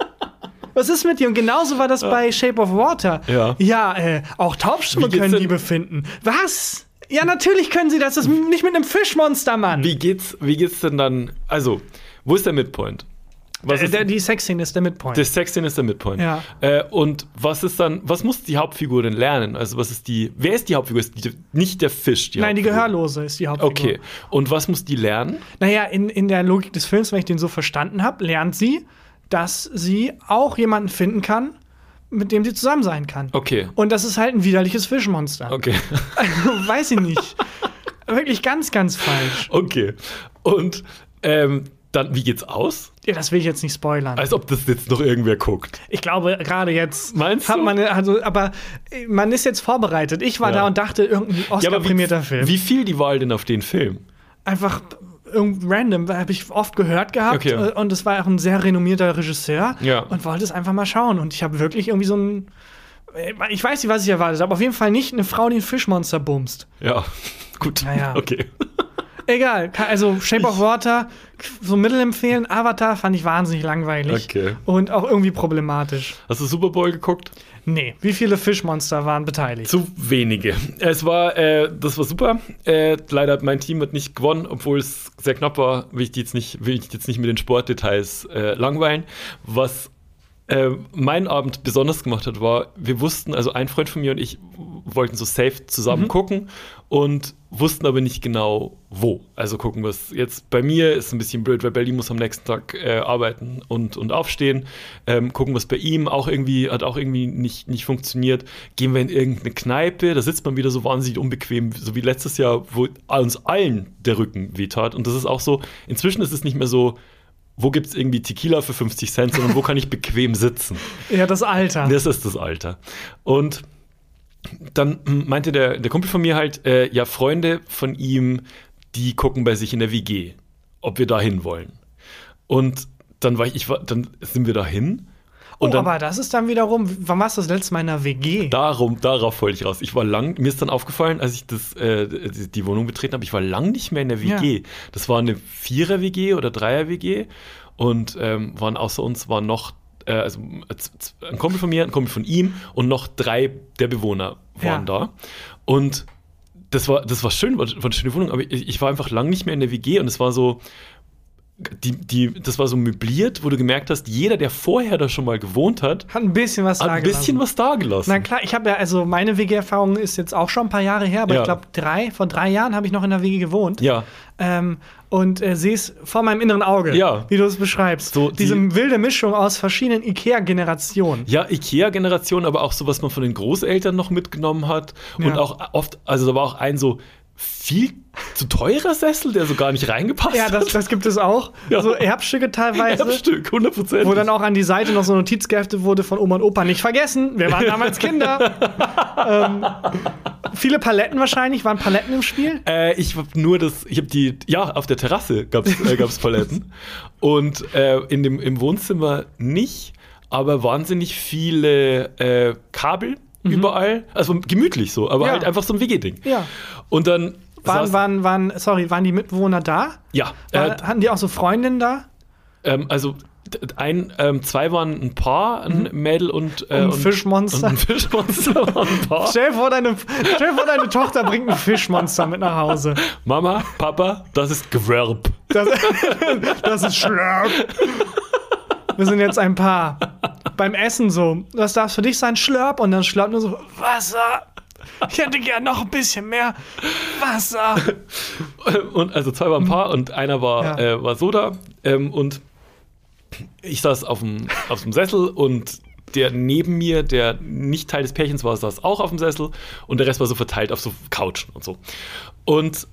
Was ist mit dir? Und genauso war das bei Shape of Water. Ja. Ja, äh, auch Taubstumme können denn- die befinden. Was? Ja, natürlich können sie das. Das ist nicht mit einem Fischmonster, Mann. Wie geht's, wie geht's denn dann? Also, wo ist der Midpoint? Was Äh, ist, der, die Sexszene ist der Midpoint. der Sexszene ist der Midpoint. Ja. Äh, und was ist dann, was muss die Hauptfigur denn lernen? Also, was ist die, wer ist die Hauptfigur? Ist die, nicht der Fisch, die Nein, die. Gehörlose ist die Hauptfigur. Okay. Und was muss die lernen? Naja, in, in der Logik des Films, wenn ich den so verstanden habe, lernt sie, dass sie auch jemanden finden kann, mit dem sie zusammen sein kann. Okay. Und das ist halt ein widerliches Fischmonster. Okay. Weiß ich nicht. Wirklich ganz, ganz falsch. Okay. Und ähm, dann, wie geht's aus? Ja, das will ich jetzt nicht spoilern. Als ob das jetzt noch irgendwer guckt. Ich glaube, gerade jetzt Meinst hat du? man, also, aber äh, man ist jetzt vorbereitet. Ich war Ja. da und dachte, irgendein Oscar-prämierter wie, Film. wie viel die Wahl denn auf den Film? Einfach random, habe ich oft gehört gehabt. Okay. äh, Und es war auch ein sehr renommierter Regisseur. Ja. Und wollte es einfach mal schauen. Und ich habe wirklich irgendwie so ein. äh, Ich weiß nicht, was ich erwartet habe. Auf jeden Fall nicht eine Frau, die ein Fischmonster bumst. Ja. Gut. Naja. Okay. Egal, also Shape of Water, so mittelempfehlen. Avatar fand ich wahnsinnig langweilig. Okay. Und auch irgendwie problematisch. Hast du Super Bowl geguckt? Nee, wie viele Fischmonster waren beteiligt? Zu wenige. Es war, äh, das war super. Äh, leider hat mein Team hat nicht gewonnen, obwohl es sehr knapp war. Will ich die jetzt nicht, will ich jetzt nicht mit den Sportdetails äh, langweilen. Was äh, meinen Abend besonders gemacht hat, war, wir wussten, also ein Freund von mir und ich wollten so safe zusammen gucken und wussten aber nicht genau wo. Also gucken, was jetzt bei mir ist ein bisschen blöd, weil Belly muss am nächsten Tag äh, arbeiten und, und aufstehen. Ähm, gucken, was bei ihm auch irgendwie, hat auch irgendwie nicht, nicht funktioniert. Gehen wir in irgendeine Kneipe, da sitzt man wieder so wahnsinnig unbequem, so wie letztes Jahr, wo uns allen der Rücken wehtat. Und das ist auch so, inzwischen ist es nicht mehr so, wo gibt es irgendwie Tequila für 50 Cent, sondern wo kann ich bequem sitzen. Ja, das Alter. Das ist das Alter. Und dann meinte der, der Kumpel von mir halt, äh, ja, Freunde von ihm, die gucken bei sich in der WG, ob wir da hin wollen. Und dann war ich, ich war, dann sind wir da hin. Und oh, dann, aber das ist dann wiederum, wann warst du das letzte Mal in einer WG? Darum, darauf wollte ich raus. Ich war lang, mir ist dann aufgefallen, als ich das, äh, die, die Wohnung betreten habe, ich war lang nicht mehr in der WG. Ja. Das war eine Vierer-WG oder Dreier-WG und ähm, waren außer uns waren noch, äh, also ein Kumpel von mir, ein Kumpel von ihm und noch drei der Bewohner waren Ja. da. Und das war, das war schön, war, war eine schöne Wohnung, aber ich, ich war einfach lang nicht mehr in der WG und es war so, die, die, das war so möbliert, wo du gemerkt hast, jeder, der vorher da schon mal gewohnt hat, Hat ein bisschen was hat da ein bisschen was da gelassen. Na klar, ich habe ja, also meine WG-Erfahrung ist jetzt auch schon ein paar Jahre her, aber Ja. ich glaube, drei, vor drei Jahren habe ich noch in der WG gewohnt. Ja, Ähm, und äh, sehe es vor meinem inneren Auge, Ja. wie du es beschreibst. So, die- Diese wilde Mischung aus verschiedenen IKEA-Generationen. Ja, IKEA-Generation, aber auch so, was man von den Großeltern noch mitgenommen hat. Und Ja. auch oft, also da war auch ein so viel zu teurer Sessel, der so gar nicht reingepasst Ja, das, hat. das gibt es auch. Ja. So Erbstücke teilweise. Erbstück, 100 Prozent. Wo dann auch an die Seite noch so eine Notiz geheftet wurde von Oma und Opa. Nicht vergessen, wir waren damals Kinder. ähm, viele Paletten wahrscheinlich. Waren Paletten im Spiel? Äh, ich habe nur das, ich habe die, ja, auf der Terrasse gab es äh, gab's Paletten. Und äh, in dem, im Wohnzimmer nicht, aber wahnsinnig viele äh, Kabel überall. Also gemütlich so, aber Mhm. Ja. halt einfach so ein WG-Ding. Ja. Und dann. Waren, waren, waren, sorry, waren die Mitbewohner da? ja, War, äh, hatten die auch so Freundinnen da? Ähm, also ein, ähm, zwei waren ein Paar, ein Mädel und, äh, Mhm. Und ein Fischmonster. Und ein Fischmonster waren ein Paar. Stell vor, deine, stell vor, deine Tochter bringt ein Fischmonster mit nach Hause. Mama, Papa, das ist Gewerb. Das, das ist Schlörp. Wir sind jetzt ein Paar. Beim Essen so. Das darf für dich sein, Schlörp. Und dann Schlörp nur so, Wasser. Ich hätte gern noch ein bisschen mehr Wasser. Und also zwei waren ein Paar und einer war, Ja. äh, war Soda. Ähm, und ich saß auf dem, auf dem Sessel und der neben mir, der nicht Teil des Pärchens war, saß auch auf dem Sessel und der Rest war so verteilt auf so Couchen und so. Und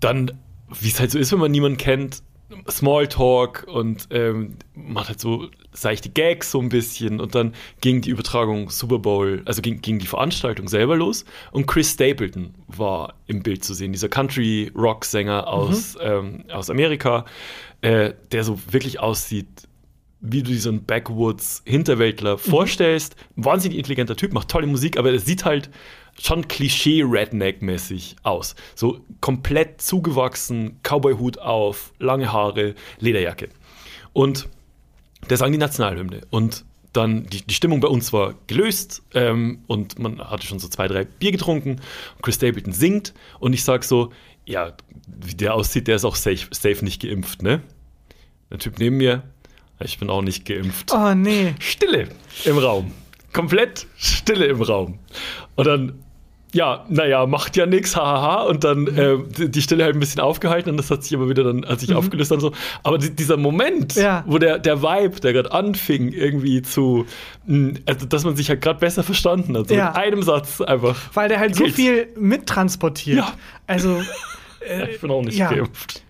dann, wie es halt so ist, wenn man niemanden kennt, Smalltalk und ähm, macht halt so seichte Gags so ein bisschen und dann ging die Übertragung Super Bowl, also ging, ging die Veranstaltung selber los und Chris Stapleton war im Bild zu sehen, dieser Country-Rock-Sänger aus, ähm, aus Amerika, äh, der so wirklich aussieht, wie du dir so einen Backwoods-Hinterwäldler vorstellst. Ein wahnsinnig intelligenter Typ, macht tolle Musik, aber er sieht halt schon Klischee-Redneck-mäßig aus. So komplett zugewachsen, Cowboy-Hut auf, lange Haare, Lederjacke. Und der sang die Nationalhymne. Und dann die, die Stimmung bei uns war gelöst ähm, und man hatte schon so zwei, drei Bier getrunken. Chris Stapleton singt und ich sag so, ja, wie der aussieht, der ist auch safe, safe nicht geimpft, ne? Der Typ neben mir, ich bin auch nicht geimpft. Oh nee. Stille im Raum. Komplett Stille im Raum. Und dann, ja, naja, macht ja nichts, hahaha. Und dann äh, die Stille halt ein bisschen aufgehalten und das hat sich immer wieder dann, als sich aufgelöst dann so. Aber die, dieser Moment, Ja. wo der, der Vibe, der gerade anfing, irgendwie zu, mh, also dass man sich halt gerade besser verstanden hat. So Ja. mit einem Satz einfach. Weil der halt so Gilt. viel mittransportiert. Ja. Also, Ich bin auch nicht ja. geimpft.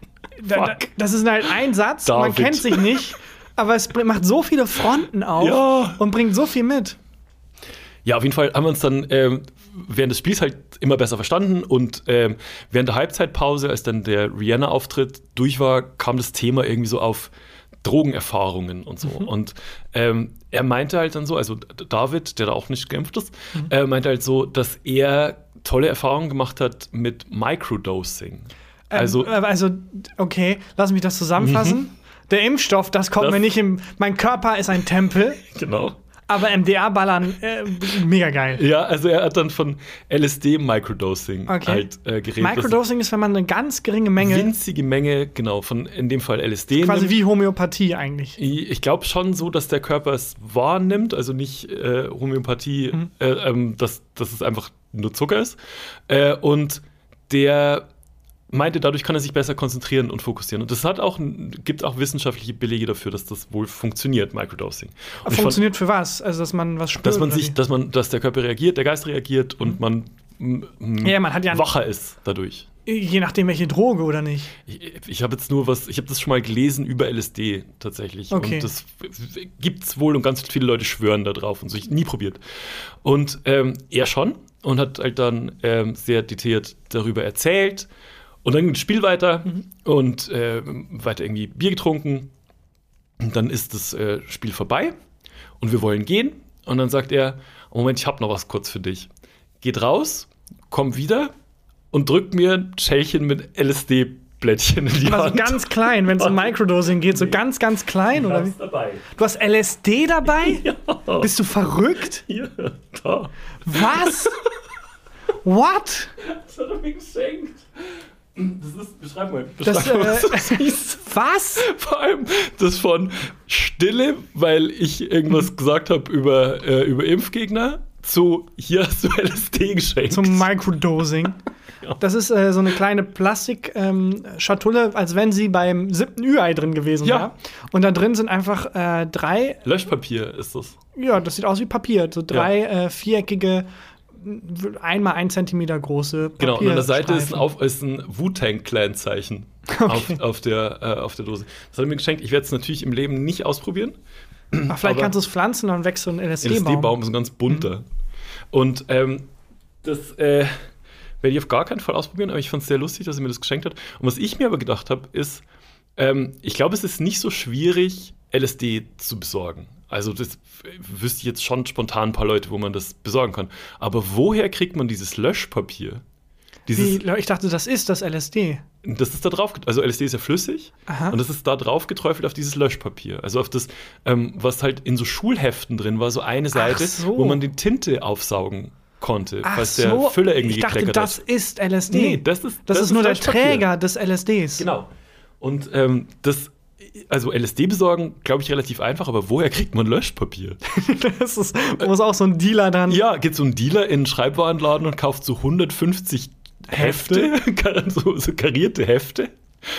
da, da, das ist halt ein Satz, man David. kennt sich nicht, aber es macht so viele Fronten auf Ja. und bringt so viel mit. Ja, auf jeden Fall haben wir uns dann ähm, während des Spiels halt immer besser verstanden und ähm, während der Halbzeitpause, als dann der Rihanna-Auftritt durch war, kam das Thema irgendwie so auf Drogenerfahrungen und so. Und ähm, er meinte halt dann so, also David, der da auch nicht geimpft ist, äh, meinte halt so, dass er tolle Erfahrungen gemacht hat mit Microdosing. Also, ähm, also okay, lass mich das zusammenfassen. Der Impfstoff, das kommt Das- mir nicht im. Mein Körper ist ein Tempel, genau. Aber MDA-Ballern, äh, mega geil. Ja, also er hat dann von LSD-Microdosing Okay. halt äh, geredet. Microdosing ist, wenn man eine ganz geringe Menge, winzige Menge, genau, von in dem Fall LSD. quasi nimmt. wie Homöopathie eigentlich. Ich glaube schon so, dass der Körper es wahrnimmt, also nicht äh, Homöopathie, Mhm. äh, ähm, dass, dass es einfach nur Zucker ist. Äh, und der meinte, dadurch kann er sich besser konzentrieren und fokussieren. Und das hat auch, gibt auch wissenschaftliche Belege dafür, dass das wohl funktioniert, Microdosing. Und ich fand- Funktioniert für was? Also, dass man was spürt? dass man sich, wie? dass man, dass der Körper reagiert, der Geist reagiert und man m, m, Ja, man hat ja- wacher ist dadurch. Je nachdem, welche Droge oder nicht. Ich, ich habe jetzt nur was, ich habe das schon mal gelesen über LSD tatsächlich. Okay. Und das gibt es wohl und ganz viele Leute schwören da drauf und so. Ich nie probiert. Und ähm, er schon und hat halt dann ähm, sehr detailliert darüber erzählt. Und dann ging das Spiel weiter und äh, weiter irgendwie Bier getrunken. Und dann ist das äh, Spiel vorbei und wir wollen gehen. Und dann sagt er: Moment, ich habe noch was kurz für dich. Geht raus, kommt wieder und drückt mir ein Schälchen mit LSD-Blättchen in die Also Hand. ganz klein, wenn es um Microdosing geht, so ganz, ganz klein, oder wie? dabei. Du hast LSD dabei? Ja, Bist du verrückt? hier, da. Was? What? Das hat er mir geschenkt. Das ist, beschreib mal, Das, beschreib mal, was äh, das ist. Was? Vor allem das von Stille, weil ich irgendwas gesagt habe über, äh, über Impfgegner, zu hier hast du LSD geschenkt. Zum Microdosing. Ja. Das ist äh, so eine kleine Plastik-Schatulle, als wenn sie beim siebten Ü-Ei drin gewesen Ja. wäre. Und da drin sind einfach äh, drei, Löschpapier ist das. ja, das sieht aus wie Papier, so drei äh, viereckige, einmal ein Zentimeter große Genau, und an der Seite ist ein, Papierstreifen. auf, ist ein Wu-Tang-Clan-Zeichen auf, auf, der, äh, auf der Dose. Das hat er mir geschenkt. Ich werde es natürlich im Leben nicht ausprobieren. Ach, vielleicht kannst du es pflanzen, dann wächst so ein LSD-Baum. LSD-Baum ist ein ganz bunter. Und ähm, das äh, werde ich auf gar keinen Fall ausprobieren, aber ich fand es sehr lustig, dass er mir das geschenkt hat. Und was ich mir aber gedacht habe, ist, ähm, ich glaube, es ist nicht so schwierig, LSD zu besorgen. Also das wüsste ich jetzt schon spontan ein paar Leute, wo man das besorgen kann. Aber woher kriegt man dieses Löschpapier? Dieses, Wie, ich dachte, das ist das LSD. das ist da drauf, also LSD ist ja flüssig Aha. und das ist da drauf geträufelt auf dieses Löschpapier. Also auf das, ähm, was halt in so Schulheften drin war, so eine Seite, so. wo man die Tinte aufsaugen konnte, Ach falls der so, Füller irgendwie ich dachte, gekleckert das hat. ist LSD. Nee, das ist- das das ist nur der. Träger des LSDs. Genau. Und ähm, das, also LSD besorgen, glaube ich, relativ einfach, aber woher kriegt man Löschpapier? Das ist, muss auch so ein Dealer dann. ja, geht so ein Dealer in einen Schreibwarenladen und kauft so 150 Hefte, so, so karierte Hefte,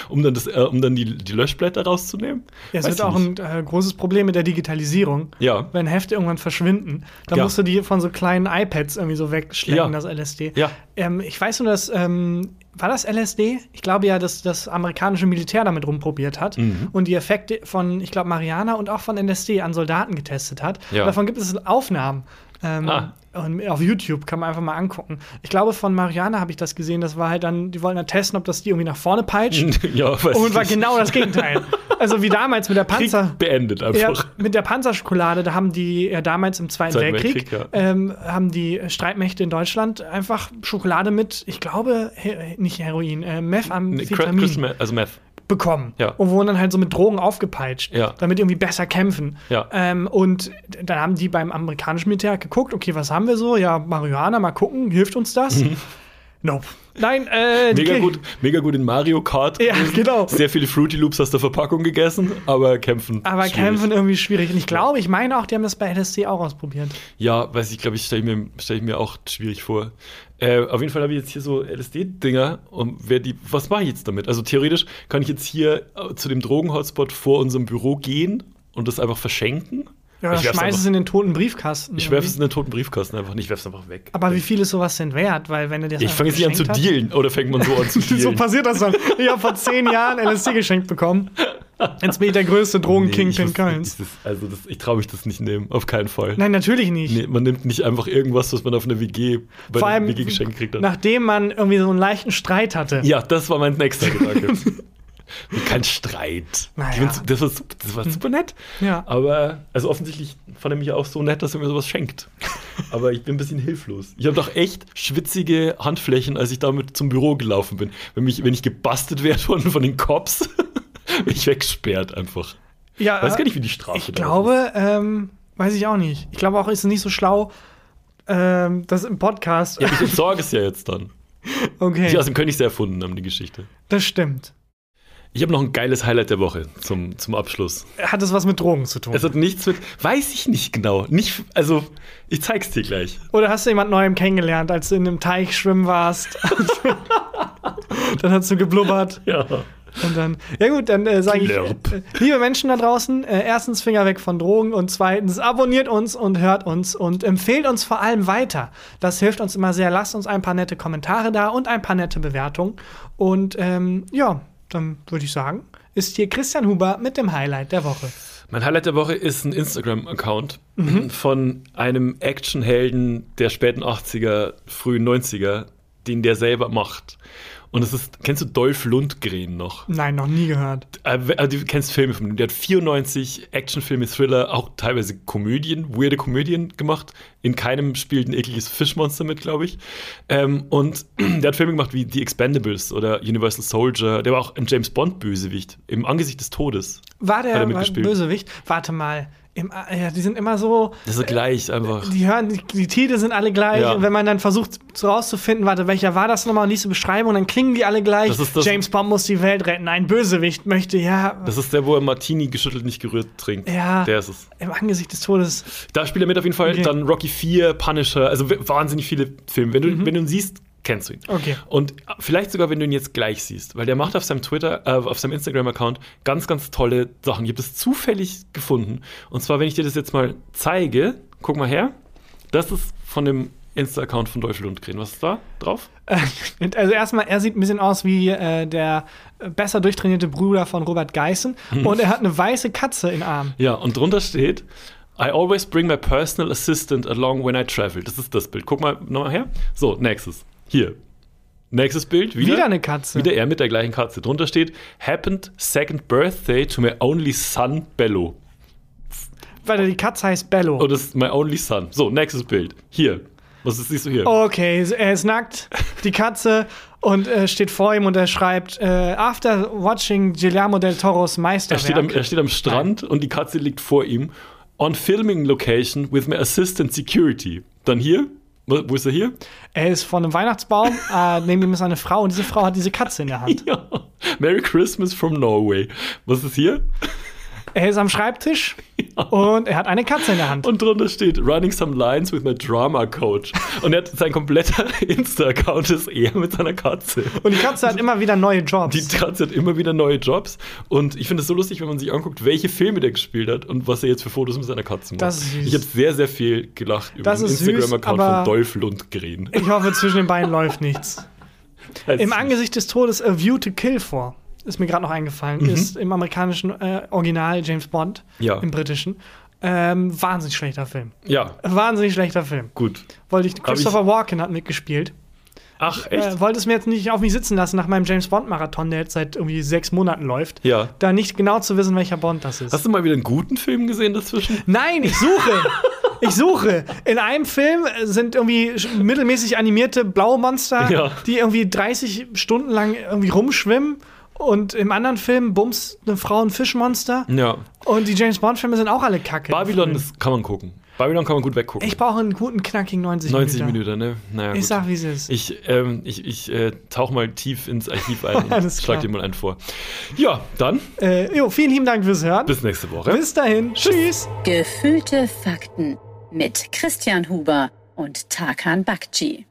um dann, das, äh, um dann die, die Löschblätter rauszunehmen. Ja, es Weiß wird auch nicht. ein äh, großes Problem mit der Digitalisierung. Ja. Wenn Hefte irgendwann verschwinden, dann Ja. musst du die von so kleinen iPads irgendwie so wegschlecken, Ja. das LSD. Ja. Ähm, ich weiß nur, dass, ähm, war das LSD? Ich glaube ja, dass das amerikanische Militär damit rumprobiert hat Mhm. und die Effekte von, ich glaube, Mariana und auch von LSD an Soldaten getestet hat. Ja. Davon gibt es Aufnahmen. Ähm, Ah. und auf YouTube kann man einfach mal angucken. Ich glaube, von Mariana habe ich das gesehen. Das war halt dann, die wollten dann testen, ob das die irgendwie nach vorne peitscht. ja, weiß Und war genau das Gegenteil. Also wie damals mit der Krieg Panzer. beendet Ja, einfach. mit der Panzerschokolade, da haben die ja damals im Zweiten, Zweiten Weltkrieg, Weltkrieg, ähm, haben die Streitmächte in Deutschland einfach Schokolade mit, ich glaube, he nicht Heroin, äh, Nee, Methamphetamin. Meth, also Meth. Bekommen Ja. und wurden dann halt so mit Drogen aufgepeitscht, Ja. damit die irgendwie besser kämpfen. Ja. Ähm, und dann haben die beim amerikanischen Militär geguckt, okay, was haben wir so? Ja, Marihuana, mal gucken, hilft uns das? Nope. Nein, äh. Mega okay. gut, mega gut in Mario Kart. Ja, gewesen. genau. Sehr viele Fruity Loops aus der Verpackung gegessen, aber kämpfen. Aber schwierig. kämpfen irgendwie schwierig. Und ich glaube, ich meine auch, die haben das bei LSD auch ausprobiert. Ja, weiß ich, glaube ich, stelle ich, mir- stell ich mir auch schwierig vor. Äh, auf jeden Fall habe ich jetzt hier so LSD-Dinger und wer die, was mache ich jetzt damit? Also theoretisch kann ich jetzt hier äh, zu dem Drogen-Hotspot vor unserem Büro gehen und das einfach verschenken. Ja, ich schmeiß es in den toten Briefkasten. Ich werfe es in den toten Briefkasten einfach nicht, ich werfe es einfach weg. Aber wie viel ist sowas denn wert? Weil wenn du dir das ich fange jetzt nicht an zu dealen oder fängt man so an zu So dealen? passiert das dann. Ich habe vor zehn Jahren LSD geschenkt bekommen. Jetzt bin ich der größte Nee, Drogen-Kingpin ich wusste- Kölns. das- Also das, ich traue mich das nicht nehmen, auf keinen Fall. Nein, natürlich nicht. Nee, man nimmt nicht einfach irgendwas, was man auf einer WG bei Vor allem, WG geschenkt kriegt. hat. nachdem man irgendwie so einen leichten Streit hatte. Ja, das war mein nächster Gedanke. Kein Streit. Naja. Das war, das war super nett. Ja. Aber, also offensichtlich fand er mich auch so nett, dass er mir sowas schenkt. Aber ich bin ein bisschen hilflos. Ich habe doch echt schwitzige Handflächen, als ich damit zum Büro gelaufen bin. Wenn, mich, wenn ich gebastelt werde von, von den Cops, bin ich weggesperrt einfach. Ja, Ich weiß gar nicht, wie die Strafe Ich da ist. glaube, ähm, weiß ich auch nicht. Ich glaube auch, ist es nicht so schlau, ähm, das im Podcast. Ja, ich entsorge es ja jetzt dann. okay, Die aus dem König sehr erfunden haben, die Geschichte. das stimmt. Ich habe noch ein geiles Highlight der Woche zum, zum Abschluss. Hat es was mit Drogen zu tun? Es hat nichts mit. Weiß ich nicht genau. Nicht, also, ich zeig's dir gleich. Oder hast du jemand Neuem kennengelernt, als du in einem Teich schwimmen warst? dann hast du geblubbert. Ja. Und dann, ja gut, dann äh, sage ich, äh, liebe Menschen da draußen, äh, erstens Finger weg von Drogen und zweitens abonniert uns und hört uns und empfehlt uns vor allem weiter. Das hilft uns immer sehr. Lasst uns ein paar nette Kommentare da und ein paar nette Bewertungen. Und ähm, ja, dann würde ich sagen, ist hier Christian Huber mit dem Highlight der Woche. Mein Highlight der Woche ist ein Instagram-Account Mhm. von einem Actionhelden der späten 80er, frühen 90er, den der selber macht. Und es ist, kennst du Dolph Lundgren noch? Nein, noch nie gehört. Äh, also, du kennst Filme von ihm. Der hat 94 Actionfilme, Thriller, auch teilweise Komödien, weirde Komödien gemacht. In keinem spielt ein ekliges Fischmonster mit, glaube ich. Ähm, und der hat Filme gemacht wie The Expendables oder Universal Soldier. Der war auch ein James Bond-Bösewicht im Angesicht des Todes. War er der war? Bösewicht? Warte mal. Im, äh, ja, die sind immer so, Das ist gleich einfach. die hören, die, die Titel sind alle gleich. Ja. Und wenn man dann versucht rauszufinden, warte, welcher war das nochmal und liest die Beschreibung, dann klingen die alle gleich. Das das- James Bond muss die Welt retten. Ein Bösewicht möchte, ja, Das ist der, wo er Martini geschüttelt, nicht gerührt trinkt. Ja. Der ist es. im Angesicht des Todes. Da spielt er mit auf jeden Fall. Okay. Dann Rocky 4, Punisher, also wahnsinnig viele Filme. Wenn du, wenn du ihn siehst, kennst du ihn. Okay. Und vielleicht sogar, wenn du ihn jetzt gleich siehst, weil der macht auf seinem Twitter, äh, auf seinem Instagram-Account ganz, ganz tolle Sachen. Ich habe das zufällig gefunden. Und zwar, wenn ich dir das jetzt mal zeige, guck mal her. Das ist von dem Insta-Account von Dolph Lundgren. Was ist da drauf? Also erstmal, er sieht ein bisschen aus wie äh, der besser durchtrainierte Bruder von Robert Geissen. Mhm. Und er hat eine weiße Katze im Arm. Ja, und drunter steht, I always bring my personal assistant along when I travel. Das ist das Bild. Guck mal nochmal her. So, nächstes. Hier. Nächstes Bild. Wieder, Wieder eine Katze. Wieder er mit der gleichen Katze. Drunter steht, happened second birthday to my only son, Bello. Weil die Katze heißt Bello. Oh, das ist my only son. So, nächstes Bild. Hier. Was ist, siehst du hier? Okay, er ist nackt, die Katze, und äh, steht vor ihm und er schreibt: äh, After watching Guillermo del Toros er, Meisterwerk. steht am, er steht am Strand und die Katze liegt vor ihm. On filming location with my assistant security. Dann hier. Wo ist er hier? er ist vor einem Weihnachtsbaum, äh, neben ihm ist eine Frau und diese Frau hat diese Katze in der Hand. Ja. Merry Christmas from Norway. Was ist hier? Er ist am Schreibtisch und er hat eine Katze in der Hand. Und drunter steht Running some lines with my drama coach. Und er hat sein kompletter Insta-Account ist er mit seiner Katze. Und die Katze hat immer wieder neue Jobs. Die Katze hat immer wieder neue Jobs. Und ich finde es so lustig, wenn man sich anguckt, welche Filme der gespielt hat und was er jetzt für Fotos mit seiner Katze macht. Das ist süß. Ich habe sehr, sehr viel gelacht über Das den Instagram-Account von Dolph Lundgren. ich hoffe, zwischen den beiden läuft nichts. Im Angesicht des Todes A View to Kill vor. Ist mir gerade noch eingefallen. Mhm. Ist im amerikanischen äh, Original James Bond, Ja. im britischen. Ähm, wahnsinnig schlechter Film. Ja, Wahnsinnig schlechter Film. gut. Wollte ich, Christopher Walken hat mitgespielt. Ach, echt? Äh, wollte es mir jetzt nicht auf mich sitzen lassen nach meinem James Bond-Marathon, der jetzt seit irgendwie sechs Monaten läuft. ja. Da nicht genau zu wissen, welcher Bond das ist. Hast du mal wieder einen guten Film gesehen dazwischen? Nein, ich suche! ich suche! In einem Film sind irgendwie mittelmäßig animierte blaue Monster, Ja. die irgendwie 30 Stunden lang irgendwie rumschwimmen Und im anderen Film Bums eine Frau ein Fischmonster. Ja. Und die James Bond-Filme sind auch alle kacke. Babylon, das kann man gucken. Babylon kann man gut weggucken. Ich brauche einen guten, knackigen 90, 90 Minuten. Minuten, ne? Naja, Ich gut. sag, wie es ist. Ich, ähm, ich, ich äh, tauch mal tief ins Archiv ein und Alles schlag dir mal einen vor. Ja, dann Äh, jo, vielen lieben Dank fürs Hören. bis nächste Woche. Bis dahin. Tschüss. Gefühlte Fakten mit Christian Huber und Tarkan Bakci.